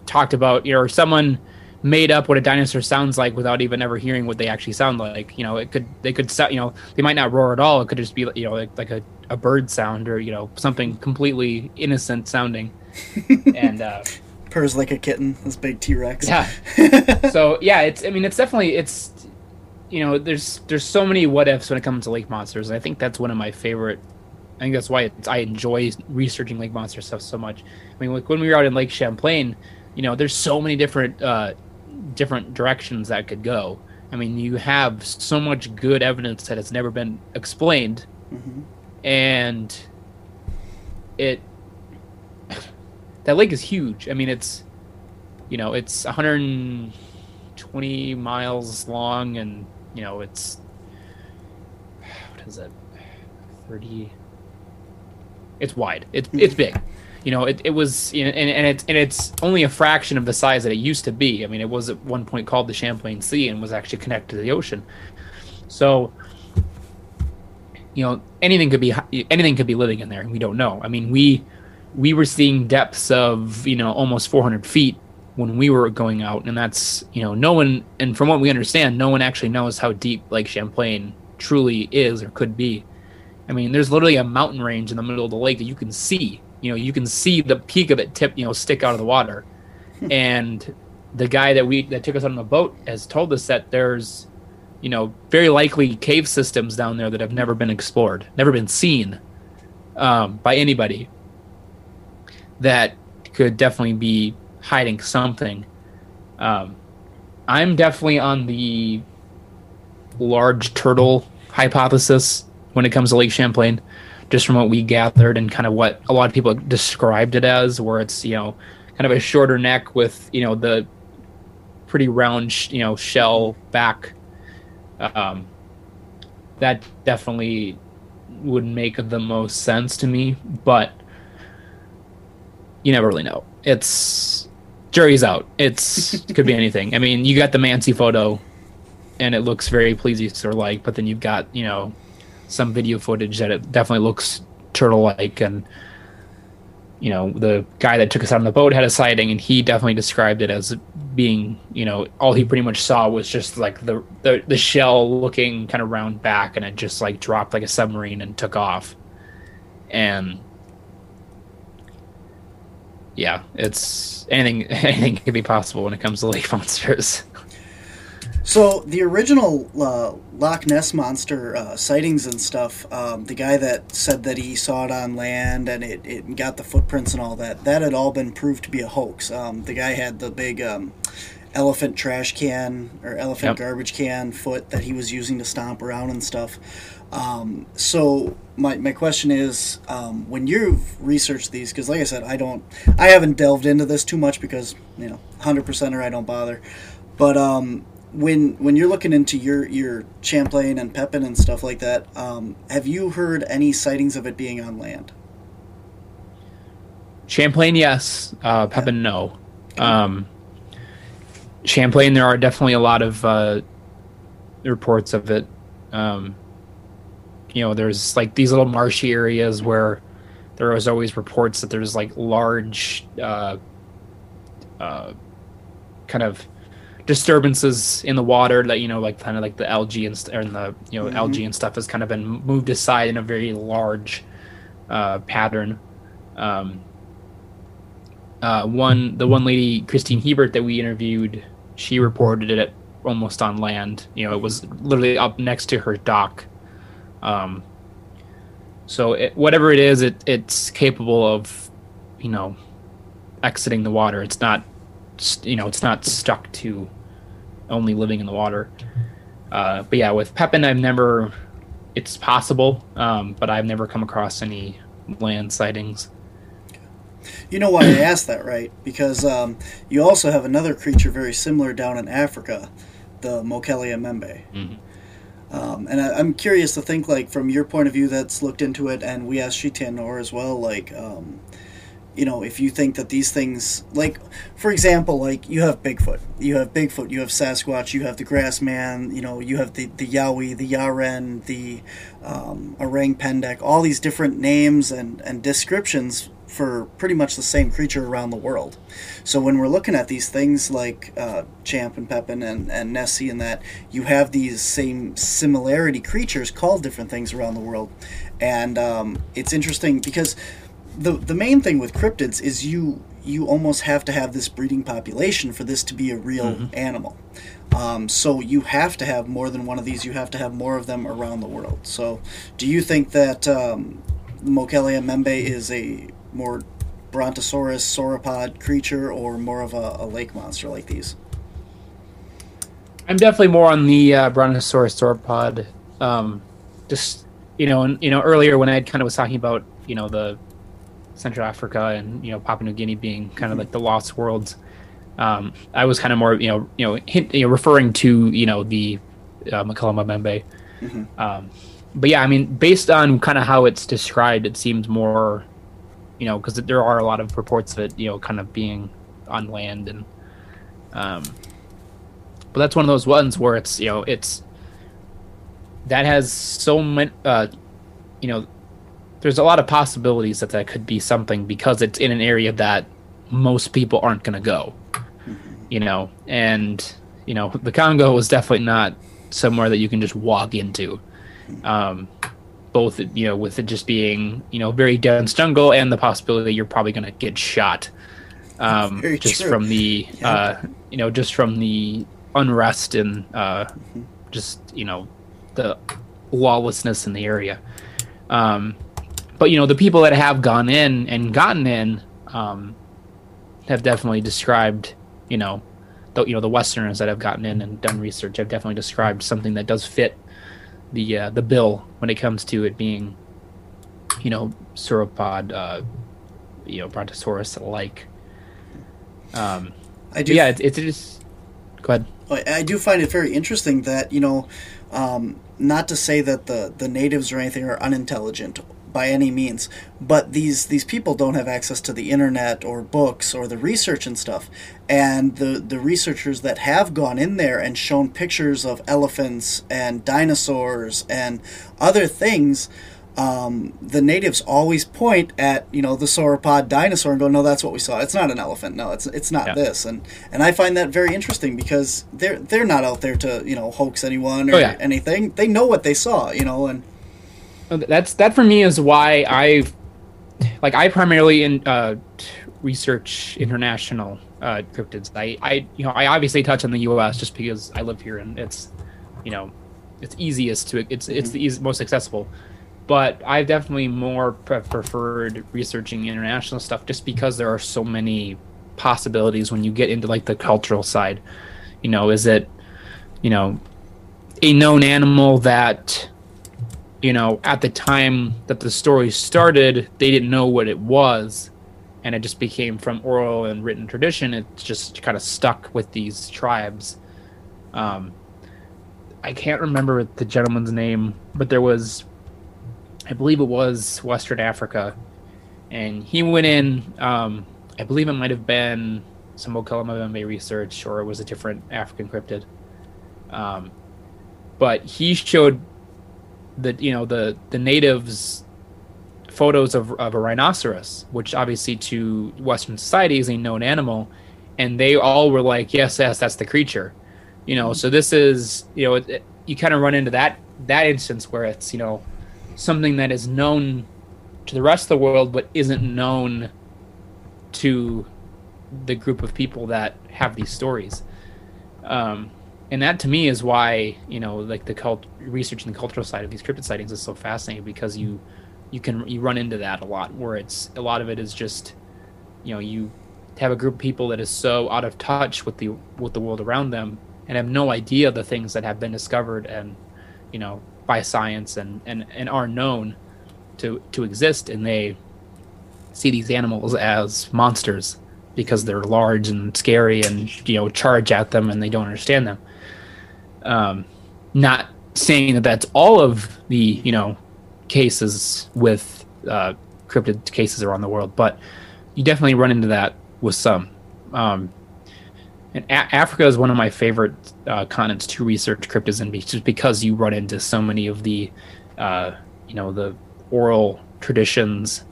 Speaker 2: talked about you know or someone made up what a dinosaur sounds like without even ever hearing what they actually sound like. You know, it could they could sound you know they might not roar at all. It could just be you know like, like a, a bird sound or you know something completely innocent sounding. and uh,
Speaker 1: purrs like a kitten. This big T Rex.
Speaker 2: Yeah. so yeah, it's. I mean, it's definitely it's. You know, there's there's so many what ifs when it comes to lake monsters. And I think that's one of my favorite. I think that's why I enjoy researching lake monster stuff so much. I mean, like when we were out in Lake Champlain, you know, there's so many different uh, different directions that could go. I mean, you have so much good evidence that has never been explained, mm-hmm. and it that lake is huge. I mean, it's you know, it's 120 miles long, and you know, it's what is it, 30? It's wide. It's it's big. You know, it, it was, you know, and, and it's and it's only a fraction of the size that it used to be. I mean, it was at one point called the Champlain Sea and was actually connected to the ocean. So, you know, anything could be anything could be living in there, and we don't know. I mean, we we were seeing depths of you know almost 400 feet when we were going out and that's you know no one and from what we understand no one actually knows how deep lake champlain truly is or could be. I mean there's literally a mountain range in the middle of the lake that you can see. You know you can see the peak of it tip you know stick out of the water. And the guy that we that took us on the boat has told us that there's you know very likely cave systems down there that have never been explored never been seen um, by anybody that could definitely be hiding something. Um, I'm definitely on the large turtle hypothesis when it comes to Lake Champlain, just from what we gathered and kind of what a lot of people described it as, where it's you know kind of a shorter neck with you know the pretty round you know shell back. Um, that definitely would make the most sense to me, but you never really know. It's jury's out. It's it could be anything. I mean, you got the Mansi photo, and it looks very plesiosaur like, but then you've got you know some video footage that it definitely looks turtle like, and you know the guy that took us out on the boat had a sighting, and he definitely described it as being you know all he pretty much saw was just like the the, the shell looking kind of round back, and it just like dropped like a submarine and took off, and yeah, it's anything anything can be possible when it comes to lake monsters.
Speaker 1: So the original uh, Loch Ness monster uh, sightings and stuff, um, the guy that said that he saw it on land and it, it got the footprints and all that, that had all been proved to be a hoax. Um, the guy had the big um, elephant trash can or elephant yep. garbage can foot that he was using to stomp around and stuff. Um, so my, my question is, um, when you've researched these, because like I said, I don't, I haven't delved into this too much because you know, hundred percent or I don't bother. But um, when when you're looking into your your Champlain and Pepin and stuff like that, um, have you heard any sightings of it being on land?
Speaker 2: Champlain, yes. Uh, Pepin, no. Um, Champlain, there are definitely a lot of uh, reports of it. Um, you know, there's like these little marshy areas where there was always reports that there's like large, uh, uh, kind of disturbances in the water that you know, like kind of like the algae and, st- and the you know mm-hmm. algae and stuff has kind of been moved aside in a very large uh, pattern. Um, uh, one the one lady Christine Hebert that we interviewed, she reported it almost on land. You know, it was literally up next to her dock um, so it, whatever it is, it it's capable of, you know, exiting the water. It's not, you know, it's not stuck to only living in the water. Uh, but yeah, with Pepin, I've never. It's possible, um, but I've never come across any land sightings.
Speaker 1: You know why I asked that, right? Because um, you also have another creature very similar down in Africa, the Mokele-mbembe. Mm-hmm. Um, and I, am curious to think, like, from your point of view that's looked into it, and we asked Shitanor as well, like, um, you know, if you think that these things, like, for example, like, you have Bigfoot, you have Bigfoot, you have Sasquatch, you have the Grassman, you know, you have the, the Yowie, the Yeren, the um, Orang Pendek, all these different names and, and descriptions for pretty much the same creature around the world. So when we're looking at these things like uh, Champ and Pepin and, and Nessie and that, you have these same similarity creatures called different things around the world. And um, it's interesting because the, the main thing with cryptids is you you almost have to have this breeding population for this to be a real mm-hmm. animal. Um, so you have to have more than one of these. You have to have more of them around the world. So, do you think that um, Mokele-mbembe is a more brontosaurus sauropod creature or more of a, a lake monster like these?
Speaker 2: I'm definitely more on the uh, brontosaurus sauropod. Um, just you know, and you know, earlier when I kind of was talking about you know the Central Africa and you know Papua New Guinea being kind of mm-hmm. like the lost worlds. Um, I was kind of more you know you know, hint, you know referring to you know the uh, Mokele-mbembe. Mm-hmm. Um, but yeah, I mean, based on kind of how it's described, it seems more you know, because there are a lot of reports of it, you know, kind of being on land and, um, but that's one of those ones where it's, you know, it's, that has so many, uh, you know, there's a lot of possibilities that that could be something because it's in an area that most people aren't going to go, mm-hmm. you know, and, you know, the Congo was definitely not somewhere that you can just walk into. Um, both you know with it just being you know very dense jungle and the possibility you're probably going to get shot um, just true. from the yeah. uh, you know just from the unrest and uh, mm-hmm. just you know the lawlessness in the area um, but you know the people that have gone in and gotten in um, have definitely described you know the, you know the westerners that have gotten in and done research have definitely described something that does fit the uh, the bill when it comes to it being, you know, sauropod, uh, you know, brontosaurus like. Um, I do. Yeah, it's it, just. Go ahead.
Speaker 1: I do find it very interesting that you know, um, not to say that the the natives or anything are unintelligent by any means, but these these people don't have access to the internet or books or the research and stuff. And the the researchers that have gone in there and shown pictures of elephants and dinosaurs and other things. Um, the natives always point at you know the sauropod dinosaur and go, no, that's what we saw. It's not an elephant. No, it's it's not yeah. this. And and I find that very interesting because they're they're not out there to you know hoax anyone or oh, yeah. anything. They know what they saw. You know, and
Speaker 2: that's that for me is why I like I primarily in uh, research international uh, cryptids. I, I you know I obviously touch on the U.S. just because I live here and it's you know it's easiest to it's it's the easy, most accessible. But I've definitely more pre- preferred researching international stuff just because there are so many possibilities when you get into like the cultural side. You know, is it you know a known animal that you know, at the time that the story started, they didn't know what it was. And it just became from oral and written tradition. It just kind of stuck with these tribes. Um, I can't remember the gentleman's name, but there was, I believe it was Western Africa. And he went in, um, I believe it might have been some Mokele research or it was a different African cryptid. Um, but he showed the you know the the natives photos of, of a rhinoceros which obviously to western society is a known animal and they all were like yes yes that's the creature. You know so this is you know it, it, you kind of run into that that instance where it's you know something that is known to the rest of the world but isn't known to the group of people that have these stories. Um, and that to me is why you know like the cult researching the cultural side of these cryptid sightings is so fascinating because you you can you run into that a lot where it's a lot of it is just you know you have a group of people that is so out of touch with the with the world around them and have no idea the things that have been discovered and you know by science and and, and are known to to exist. And they see these animals as monsters because they're large and scary and you know charge at them and they don't understand them. Um, not saying that that's all of the you know cases with uh, cryptid cases around the world but you definitely run into that with some. Um, and a- Africa is one of my favorite uh, continents to research cryptids in, just because you run into so many of the, uh, you know, the oral traditions,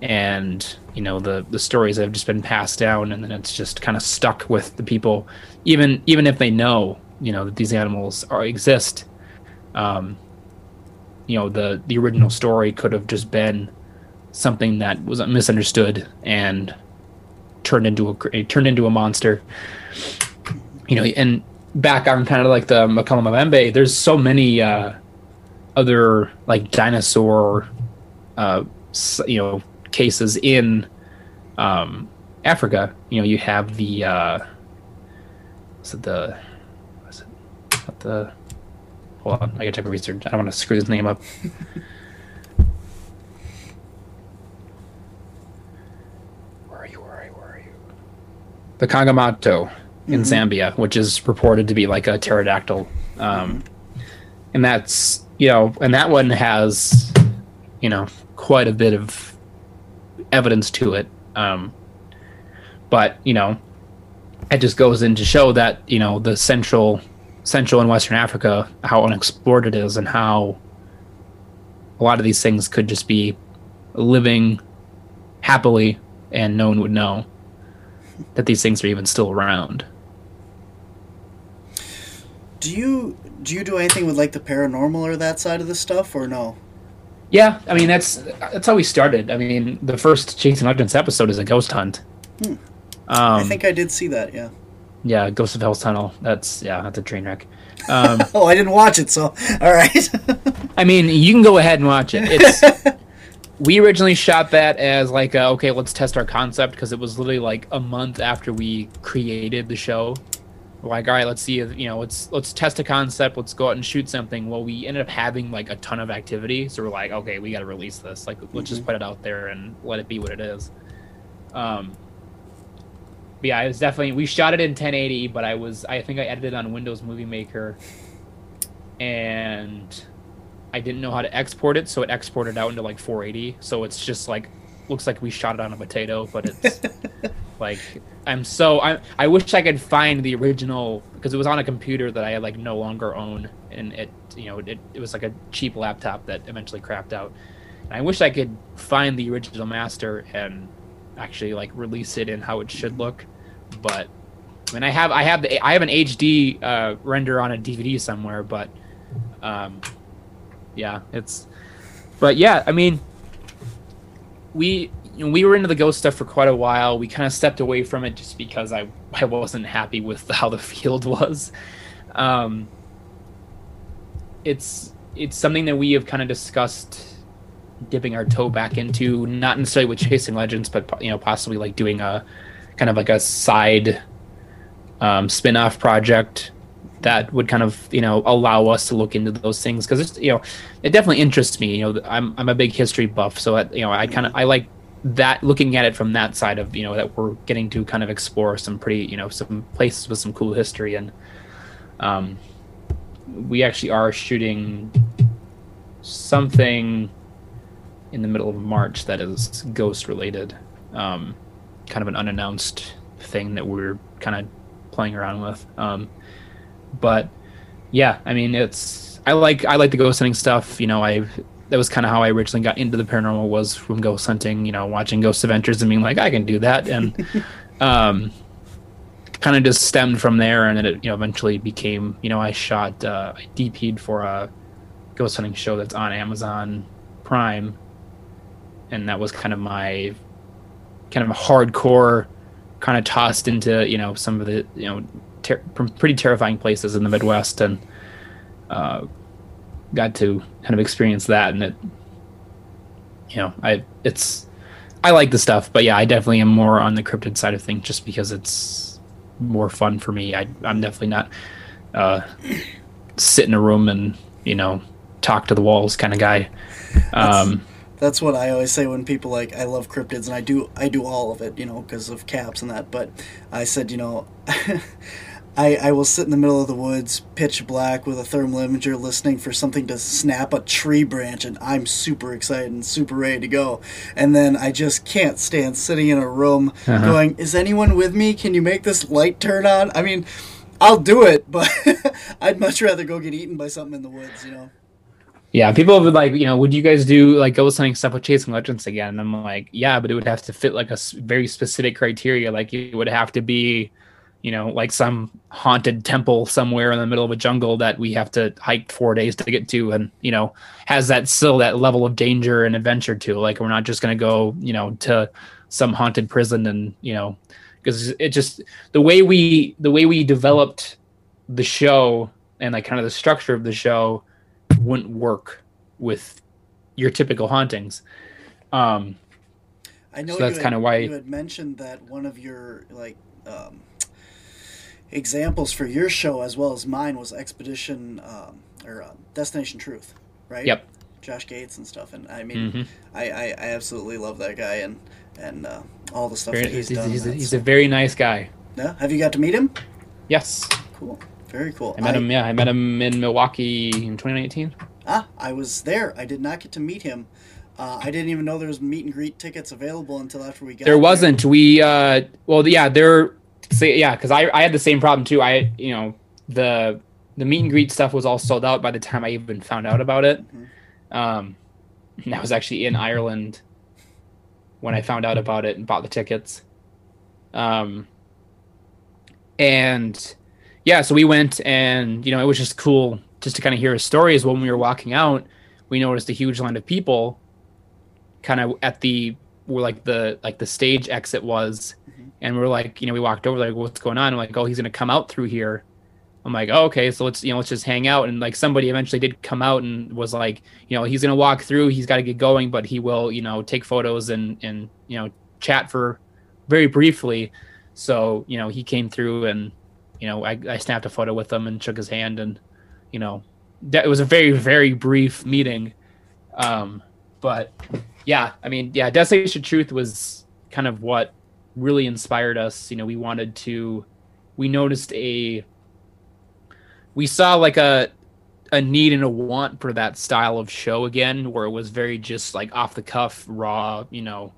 Speaker 2: and you know the the stories have just been passed down, and then it's just kind of stuck with the people, even even if they know, you know, that these animals are exist. Um, you know, the the original story could have just been something that was misunderstood and turned into a turned into a monster. You know, and back on kind of like the Makama Mbembe, there's so many uh, other like dinosaur, uh, you know, cases in um, Africa. You know, you have the uh, what's it the what's it what the hold on, I gotta check my research. I don't want to screw this name up. where are you? Where are you? Where are you? The Kongamato in Zambia, which is reported to be like a pterodactyl, um, and that's you know, and that one has you know quite a bit of evidence to it. Um, but you know, it just goes in to show that you know the central, central and western Africa, how unexplored it is, and how a lot of these things could just be living happily, and no one would know that these things are even still around.
Speaker 1: Do you do you do anything with like the paranormal or that side of the stuff, or no?
Speaker 2: Yeah, I mean that's that's how we started. I mean, the first Chasing Legends episode is a ghost hunt.
Speaker 1: Hmm.
Speaker 2: Um,
Speaker 1: I think I did see that. Yeah.
Speaker 2: yeah, Ghost of Hell's Tunnel. That's yeah, that's a train wreck. Um,
Speaker 1: Oh, I didn't watch it, so all right.
Speaker 2: I mean, you can go ahead and watch it. It's we originally shot that as like a, okay, let's test our concept because it was literally like a month after we created the show. Like, all right, let's see, if, you know, let's let's test a concept, let's go out and shoot something. Well, we ended up having like a ton of activity, so we're like, okay, we got to release this. Like, let's just put it out there and let it be what it is. Um, but yeah, it was definitely we shot it in 1080, but I was I think I edited on Windows Movie Maker, and I didn't know how to export it, so it exported out into like 480. So it's just like looks like we shot it on a potato, but it's like I'm so I I wish I could find the original because it was on a computer that I like no longer own, and it you know it it was like a cheap laptop that eventually crapped out. And I wish I could find the original master and actually like release it in how it should look, but I mean I have I have the I have an HD uh, render on a DVD somewhere, but um, yeah, it's but yeah, I mean we you know, we were into the ghost stuff for quite a while. We kind of stepped away from it just because I I wasn't happy with how the field was. Um, it's it's something that we have kind of discussed dipping our toe back into, not necessarily with chasing legends, but you know possibly like doing a kind of like a side um, spin-off project that would kind of you know allow us to look into those things. Because it's you know it definitely interests me you know i'm, I'm a big history buff so I, you know i kind of i like that looking at it from that side of you know that we're getting to kind of explore some pretty you know some places with some cool history. And um we actually are shooting something in the middle of march that is ghost related um kind of an unannounced thing that we're kind of playing around with. Um but yeah i mean it's i like i like the ghost hunting stuff you know i that was kind of how i originally got into the paranormal was from ghost hunting you know watching ghost adventures and being like i can do that and um kind of just stemmed from there and then it you know eventually became you know i shot uh i dp'd for a ghost hunting show that's on amazon prime and that was kind of my kind of hardcore kind of tossed into you know some of the you know ter- from pretty terrifying places in the Midwest, and uh, got to kind of experience that. And it, you know, I it's I like the stuff, but yeah, I definitely am more on the cryptid side of things just because it's more fun for me. I, I'm definitely not uh, sit in a room and you know talk to the walls kind of guy. Um,
Speaker 1: that's what I always say when people like I love cryptids and I do I do all of it you know because of caps and that but I said you know I, I will sit in the middle of the woods pitch black with a thermal imager listening for something to snap a tree branch and I'm super excited and super ready to go and then I just can't stand sitting in a room uh-huh. going is anyone with me can you make this light turn on I mean I'll do it but I'd much rather go get eaten by something in the woods you know
Speaker 2: yeah, people would like, you know, would you guys do like ghost hunting stuff with Chasing Legends again? And I'm like, yeah, but it would have to fit like a very specific criteria. Like it would have to be, you know, like some haunted temple somewhere in the middle of a jungle that we have to hike four days to get to, and you know, has that still that level of danger and adventure to. Like we're not just gonna go, you know, to some haunted prison and you know, because it just the way we the way we developed the show and like kind of the structure of the show wouldn't work with your typical hauntings. Um,
Speaker 1: I know so that's kind of why you had mentioned that one of your like um, examples for your show as well as mine was Expedition um, or uh, Destination Truth, right?
Speaker 2: Yep.
Speaker 1: Josh Gates and stuff, and I mean, mm-hmm. I, I, I absolutely love that guy and and uh, all the stuff
Speaker 2: very,
Speaker 1: that he's,
Speaker 2: he's
Speaker 1: done.
Speaker 2: He's, a, he's a very nice guy.
Speaker 1: Yeah. Have you got to meet him?
Speaker 2: Yes.
Speaker 1: Cool. Very cool.
Speaker 2: I met I, him. Yeah, I met him in Milwaukee in 2019.
Speaker 1: Ah, I was there. I did not get to meet him. Uh, I didn't even know there was meet and greet tickets available until after we got.
Speaker 2: There There wasn't. There. We uh, well, yeah, there. Say yeah, because I I had the same problem too. I you know the the meet and greet stuff was all sold out by the time I even found out about it. Mm-hmm. Um, and I was actually in Ireland when I found out about it and bought the tickets. Um, and yeah, so we went and you know it was just cool just to kind of hear his stories. When we were walking out, we noticed a huge line of people, kind of at the where like the like the stage exit was. And we are like, you know, we walked over like, what's going on? I'm like, oh, he's gonna come out through here. I'm like, oh, okay, so let's you know let's just hang out. And like somebody eventually did come out and was like, you know, he's gonna walk through. He's got to get going, but he will you know take photos and and you know chat for very briefly. So you know he came through and you know, I, I snapped a photo with him and shook his hand, and you know, that it was a very very brief meeting. Um, but yeah, I mean, yeah, Destination Truth was kind of what really inspired us. You know, we wanted to, we noticed a, we saw like a a need and a want for that style of show again, where it was very just like off the cuff, raw, you know,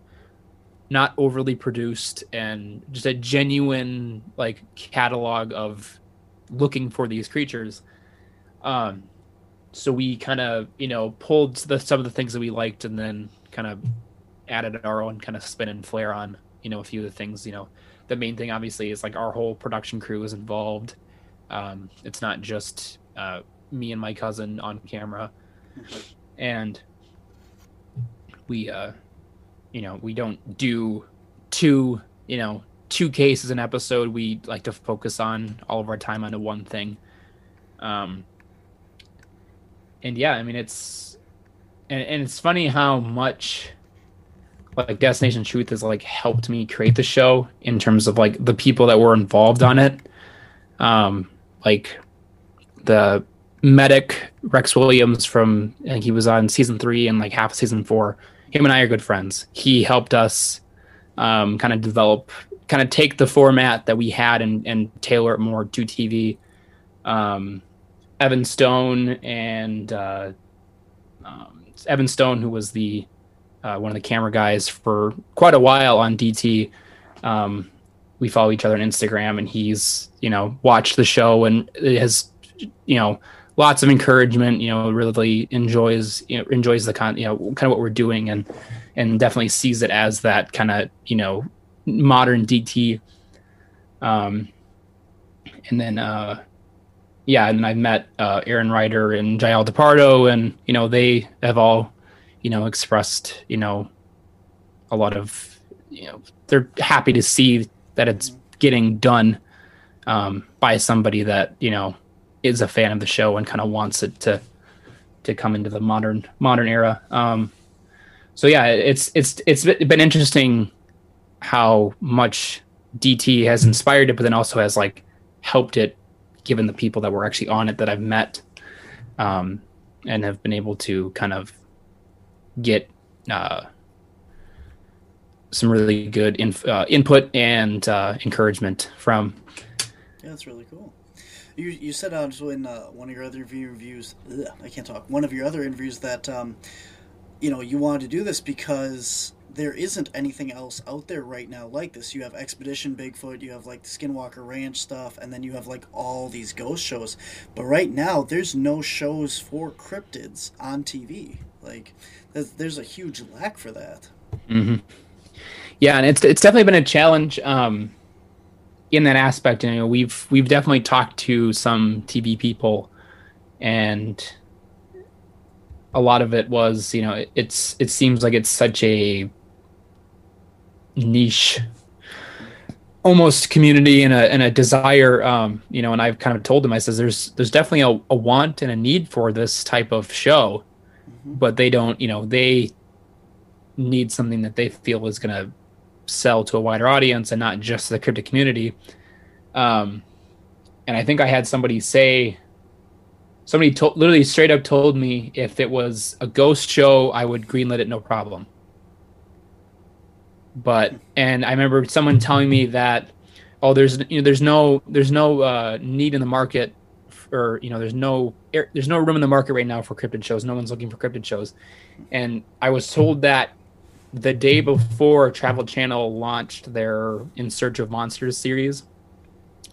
Speaker 2: not overly produced and just a genuine like catalog of looking for these creatures um so we kind of you know pulled the, some of the things that we liked and then kind of added our own kind of spin and flair on you know a few of the things you know the main thing obviously is like our whole production crew is involved. Um it's not just uh me and my cousin on camera. And we uh you know we don't do two you know two cases an episode. We like to focus on all of our time onto one thing. Um and yeah i mean it's and, and it's funny how much like destination truth has like helped me create the show in terms of like the people that were involved on it um like the medic rex williams from think he was on season three and like half of season four him and I are good friends. He helped us um, kind of develop, kind of take the format that we had and, and tailor it more to TV. Um, Evan Stone and uh, um, Evan Stone, who was the uh, one of the camera guys for quite a while on DT. Um, we follow each other on Instagram, and he's you know watched the show and has you know lots of encouragement. You know, really enjoys you know enjoys the con you know kind of what we're doing and and definitely sees it as that kind of you know modern DT. Um, and then uh, yeah, and I've met uh, Erin Ryder and Jael DePardo, and you know they have all you know expressed you know a lot of you know they're happy to see that it's getting done um, by somebody that you know is a fan of the show and kind of wants it to to come into the modern modern era. Um, so yeah, it's it's it's been interesting how much DT has inspired it, but then also has like helped it, given the people that were actually on it that I've met, um, and have been able to kind of get uh, some really good uh, input and uh, encouragement from.
Speaker 1: Yeah, that's really cool. You, you said also in uh, one of your other reviews, ugh, I can't talk. One of your other interviews that um, you know you wanted to do this because there isn't anything else out there right now like this. You have Expedition Bigfoot, you have like the Skinwalker Ranch stuff, and then you have like all these ghost shows. But right now, there's no shows for cryptids on TV. Like, there's, a huge lack for that.
Speaker 2: Mm-hmm. Yeah, and it's it's definitely been a challenge um, in that aspect. You know, we've we've definitely talked to some TV people, and a lot of it was, you know, it's it seems like it's such a niche almost community and a and a desire um you know and I've kind of told them I says there's there's definitely a, a want and a need for this type of show. But they don't you know they need something that they feel is going to sell to a wider audience and not just the cryptid community. Um and I think I had somebody say somebody to- literally straight up told me if it was a ghost show I would greenlit it no problem. But and I remember someone telling me that oh there's you know there's no there's no uh, need in the market or you know there's no there's no room in the market right now for cryptid shows. No one's looking for cryptid shows. And I was told that the day before Travel Channel launched their In Search of Monsters series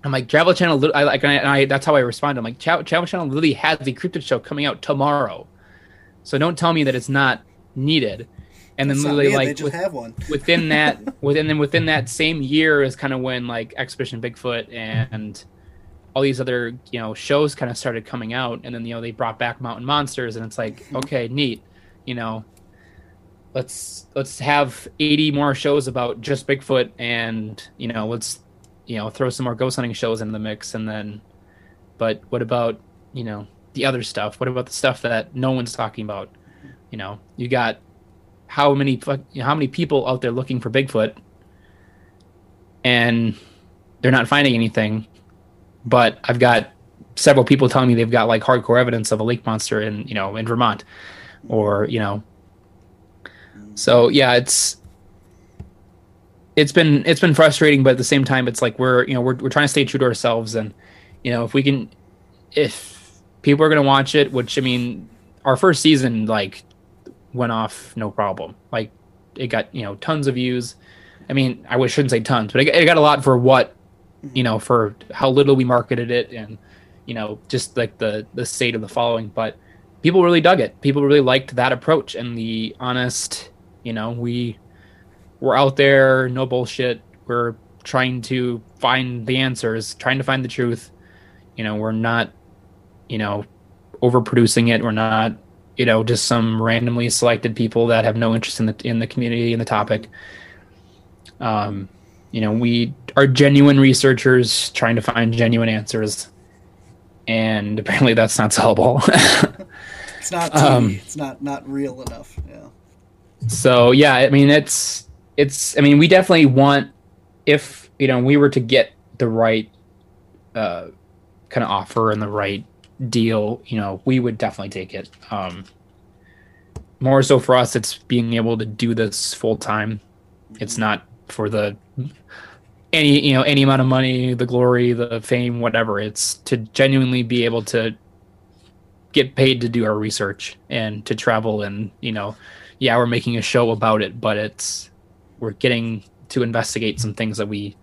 Speaker 2: I'm like Travel Channel I like and I, that's how I responded. I'm like Travel Channel literally has the cryptid show coming out tomorrow. So don't tell me that it's not needed. And then literally like
Speaker 1: with, have one.
Speaker 2: within that within then within that same year is kind of when like Expedition Bigfoot and all these other you know shows kind of started coming out, and then you know they brought back Mountain Monsters, and it's like mm-hmm. okay, neat, you know. Let's let's have 80 more shows about just Bigfoot, and you know let's you know throw some more ghost hunting shows into the mix, and then, but what about you know the other stuff? What about the stuff that no one's talking about? You know, you got how many how many people out there looking for Bigfoot, and they're not finding anything. But I've got several people telling me they've got like hardcore evidence of a lake monster in you know in Vermont, or you know. So yeah, it's it's been it's been frustrating, but at the same time, it's like we're you know we're we're trying to stay true to ourselves, and you know if we can, if people are gonna watch it, which I mean, our first season like went off no problem. Like it got you know tons of views. I mean, I shouldn't say tons, but it, got a lot for what you know for how little we marketed it and you know just like the the state of the following. But people really dug it. People really liked that approach and the honest. You know, we we're out there, no bullshit. We're trying to find the answers, trying to find the truth. You know, we're not, you know, overproducing it. We're not you know just some randomly selected people that have no interest in the in the community and the topic um you know we are genuine researchers trying to find genuine answers and apparently that's not sellable
Speaker 1: it's not TV. Um, it's not not real enough yeah
Speaker 2: so yeah i mean it's it's i mean we definitely want if you know we were to get the right uh kind of offer and the right deal, you know, we would definitely take it. Um, more so for us, it's being able to do this full time. It's not for the any you know any amount of money, the glory, the fame, whatever. It's to genuinely be able to get paid to do our research and to travel and you know, yeah, we're making a show about it, but it's we're getting to investigate some things that we,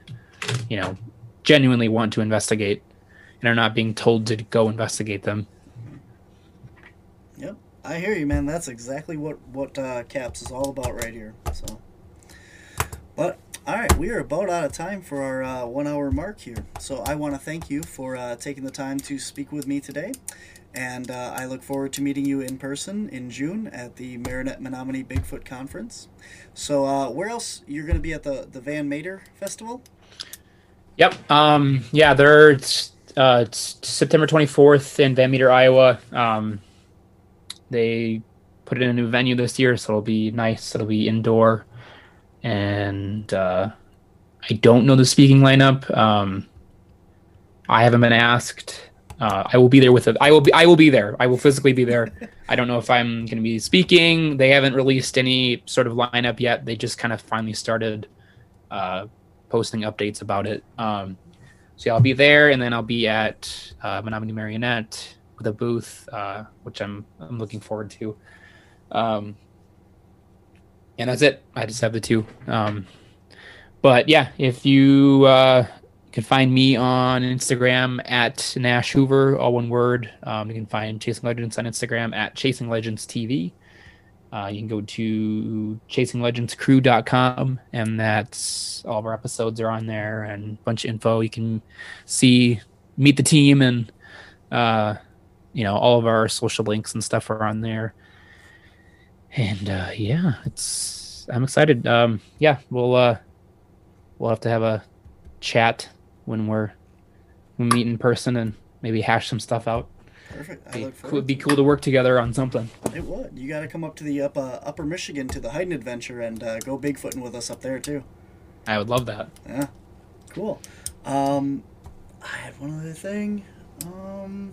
Speaker 2: you know, genuinely want to investigate and are not being told to go investigate them.
Speaker 1: Yep, I hear you, man. That's exactly what what uh, Caps is all about right here. So, but all right, we are about out of time for our uh, one hour mark here. So I want to thank you for uh, taking the time to speak with me today. And uh, I look forward to meeting you in person in June at the Marinette Menominee Bigfoot Conference. So, uh, where else? You're going to be at the, the Van Meter Festival?
Speaker 2: Yep. Um, yeah, there's uh, it's September 24th in Van Meter, Iowa. Um, they put in a new venue this year, so it'll be nice. It'll be indoor, and uh, I don't know the speaking lineup. Um, I haven't been asked. Uh, I will be there with it. I will be. I will be there. I will physically be there. I don't know if I'm going to be speaking. They haven't released any sort of lineup yet. They just kind of finally started uh, posting updates about it. Um, so yeah, I'll be there, and then I'll be at uh, Menominee Marinette with a booth, uh, which I'm I'm looking forward to. Um, and that's it. I just have the two. Um, but yeah, if you uh, can find me on Instagram at Nash Hoover, all one word. Um, you can find Chasing Legends on Instagram at Chasing Legends TV. Uh, you can go to chasinglegendscrew.com, and that's all of our episodes are on there and a bunch of info. You can see, meet the team, and uh, you know all of our social links and stuff are on there. And uh, yeah, it's I'm excited. Um, yeah, we'll uh, we'll have to have a chat when we're we meet in person and maybe hash some stuff out.
Speaker 1: Perfect. I
Speaker 2: Be, it'd be cool to work together on something.
Speaker 1: It would. You got to come up to the up, uh, Upper Michigan to the Hayden Adventure and uh, go Bigfooting with us up there too.
Speaker 2: I would love that.
Speaker 1: Yeah, cool. Um, I had one other thing. Um,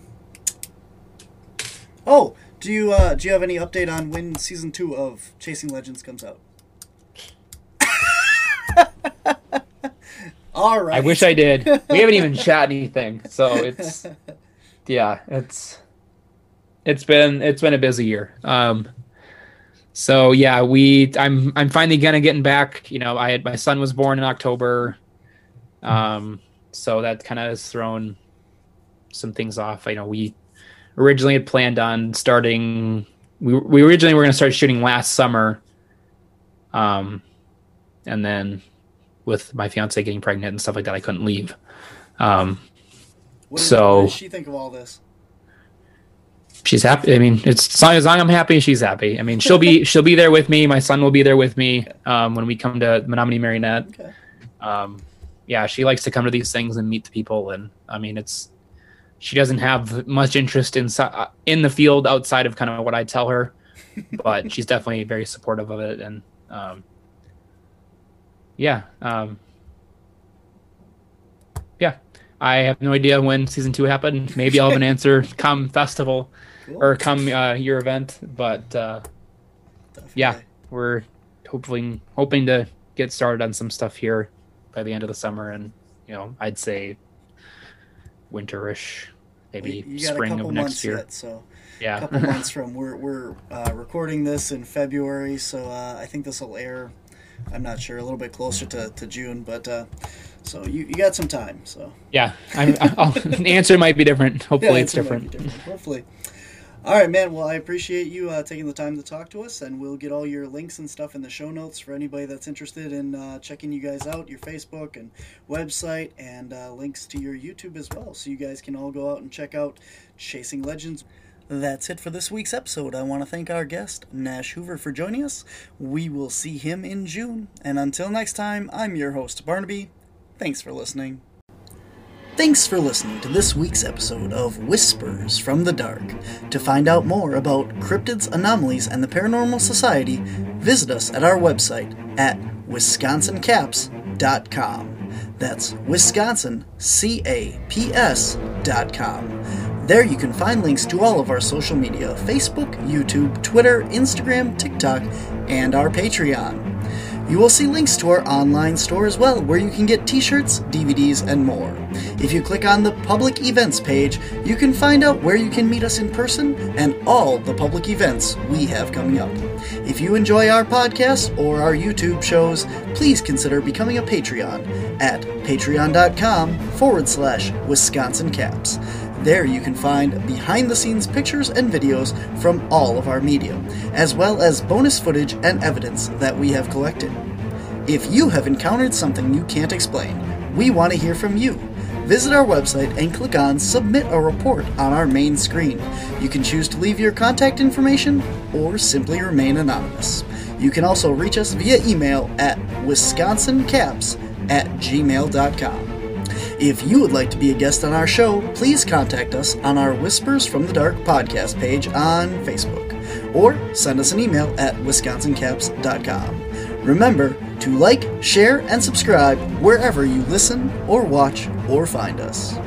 Speaker 1: oh, do you uh, do you have any update on when season two of Chasing Legends comes out? All right.
Speaker 2: I wish I did. We haven't even chat anything, so it's yeah, it's it's been it's been a busy year. Um, so yeah, we I'm I'm finally gonna getting back. You know, I had my son was born in October, um, so that kind of has thrown some things off. You know, we originally had planned on starting. We we originally were gonna start shooting last summer, um, and then with my fiance getting pregnant and stuff like that, I couldn't leave. Um,
Speaker 1: What, is,
Speaker 2: so-
Speaker 1: what does she think of all this?
Speaker 2: she's happy. I mean, it's as long as I'm happy, she's happy. I mean, she'll be she'll be there with me. My son will be there with me um, when we come to Menominee Marinette.
Speaker 1: Okay.
Speaker 2: Um, yeah, she likes to come to these things and meet the people, and I mean, it's she doesn't have much interest in uh, in the field outside of kind of what I tell her, but she's definitely very supportive of it, and um, yeah, um, yeah. I have no idea when season two happened. Maybe I'll have an answer come festival
Speaker 1: Cool.
Speaker 2: or come uh, your event, but uh, yeah. we're hoping hoping to get started on some stuff here by the end of the summer, and you know, I'd say winterish, maybe
Speaker 1: a
Speaker 2: spring of next year.
Speaker 1: yet, so a
Speaker 2: Yeah,
Speaker 1: couple months from we're we're uh, recording this in February, so uh, I think this will air. I'm not sure, a little bit closer to, to June, but uh, so you, you got some time. So
Speaker 2: yeah. I'm, I'll, the answer might be different. Hopefully, it's
Speaker 1: might be
Speaker 2: different.
Speaker 1: different, Hopefully. All right, man. Well, I appreciate you uh, taking the time to talk to us, and we'll get all your links and stuff in the show notes for anybody that's interested in uh, checking you guys out, your Facebook and website, and uh, links to your YouTube as well, so you guys can all go out and check out Chasing Legends. That's it for this week's episode. I want to thank our guest, Nash Hoover, for joining us. We will see him in June. And until next time, I'm your host, Barnaby. Thanks for listening. Thanks for listening to this week's episode of Whispers from the Dark. To find out more about cryptids, anomalies, and the Paranormal Society, visit us at our website at wisconsincaps.com. That's Wisconsin, C A P S dot com. There you can find links to all of our social media Facebook, YouTube, Twitter, Instagram, TikTok, and our Patreon. You will see links to our online store as well, where you can get t shirts, DVDs, and more. If you click on the public events page, you can find out where you can meet us in person and all the public events we have coming up. If you enjoy our podcast or our YouTube shows, please consider becoming a Patreon at patreon.com forward slash Wisconsin Caps. There you can find behind the scenes pictures and videos from all of our media, as well as bonus footage and evidence that we have collected. If you have encountered something you can't explain, we want to hear from you. Visit our website and click on Submit a Report on our main screen. You can choose to leave your contact information or simply remain anonymous. You can also reach us via email at wisconsincaps at gmail.com. If you would like to be a guest on our show, please contact us on our Whispers from the Dark podcast page on Facebook or send us an email at wisconsincaps.com. Remember to like, share, and subscribe wherever you listen or watch or find us.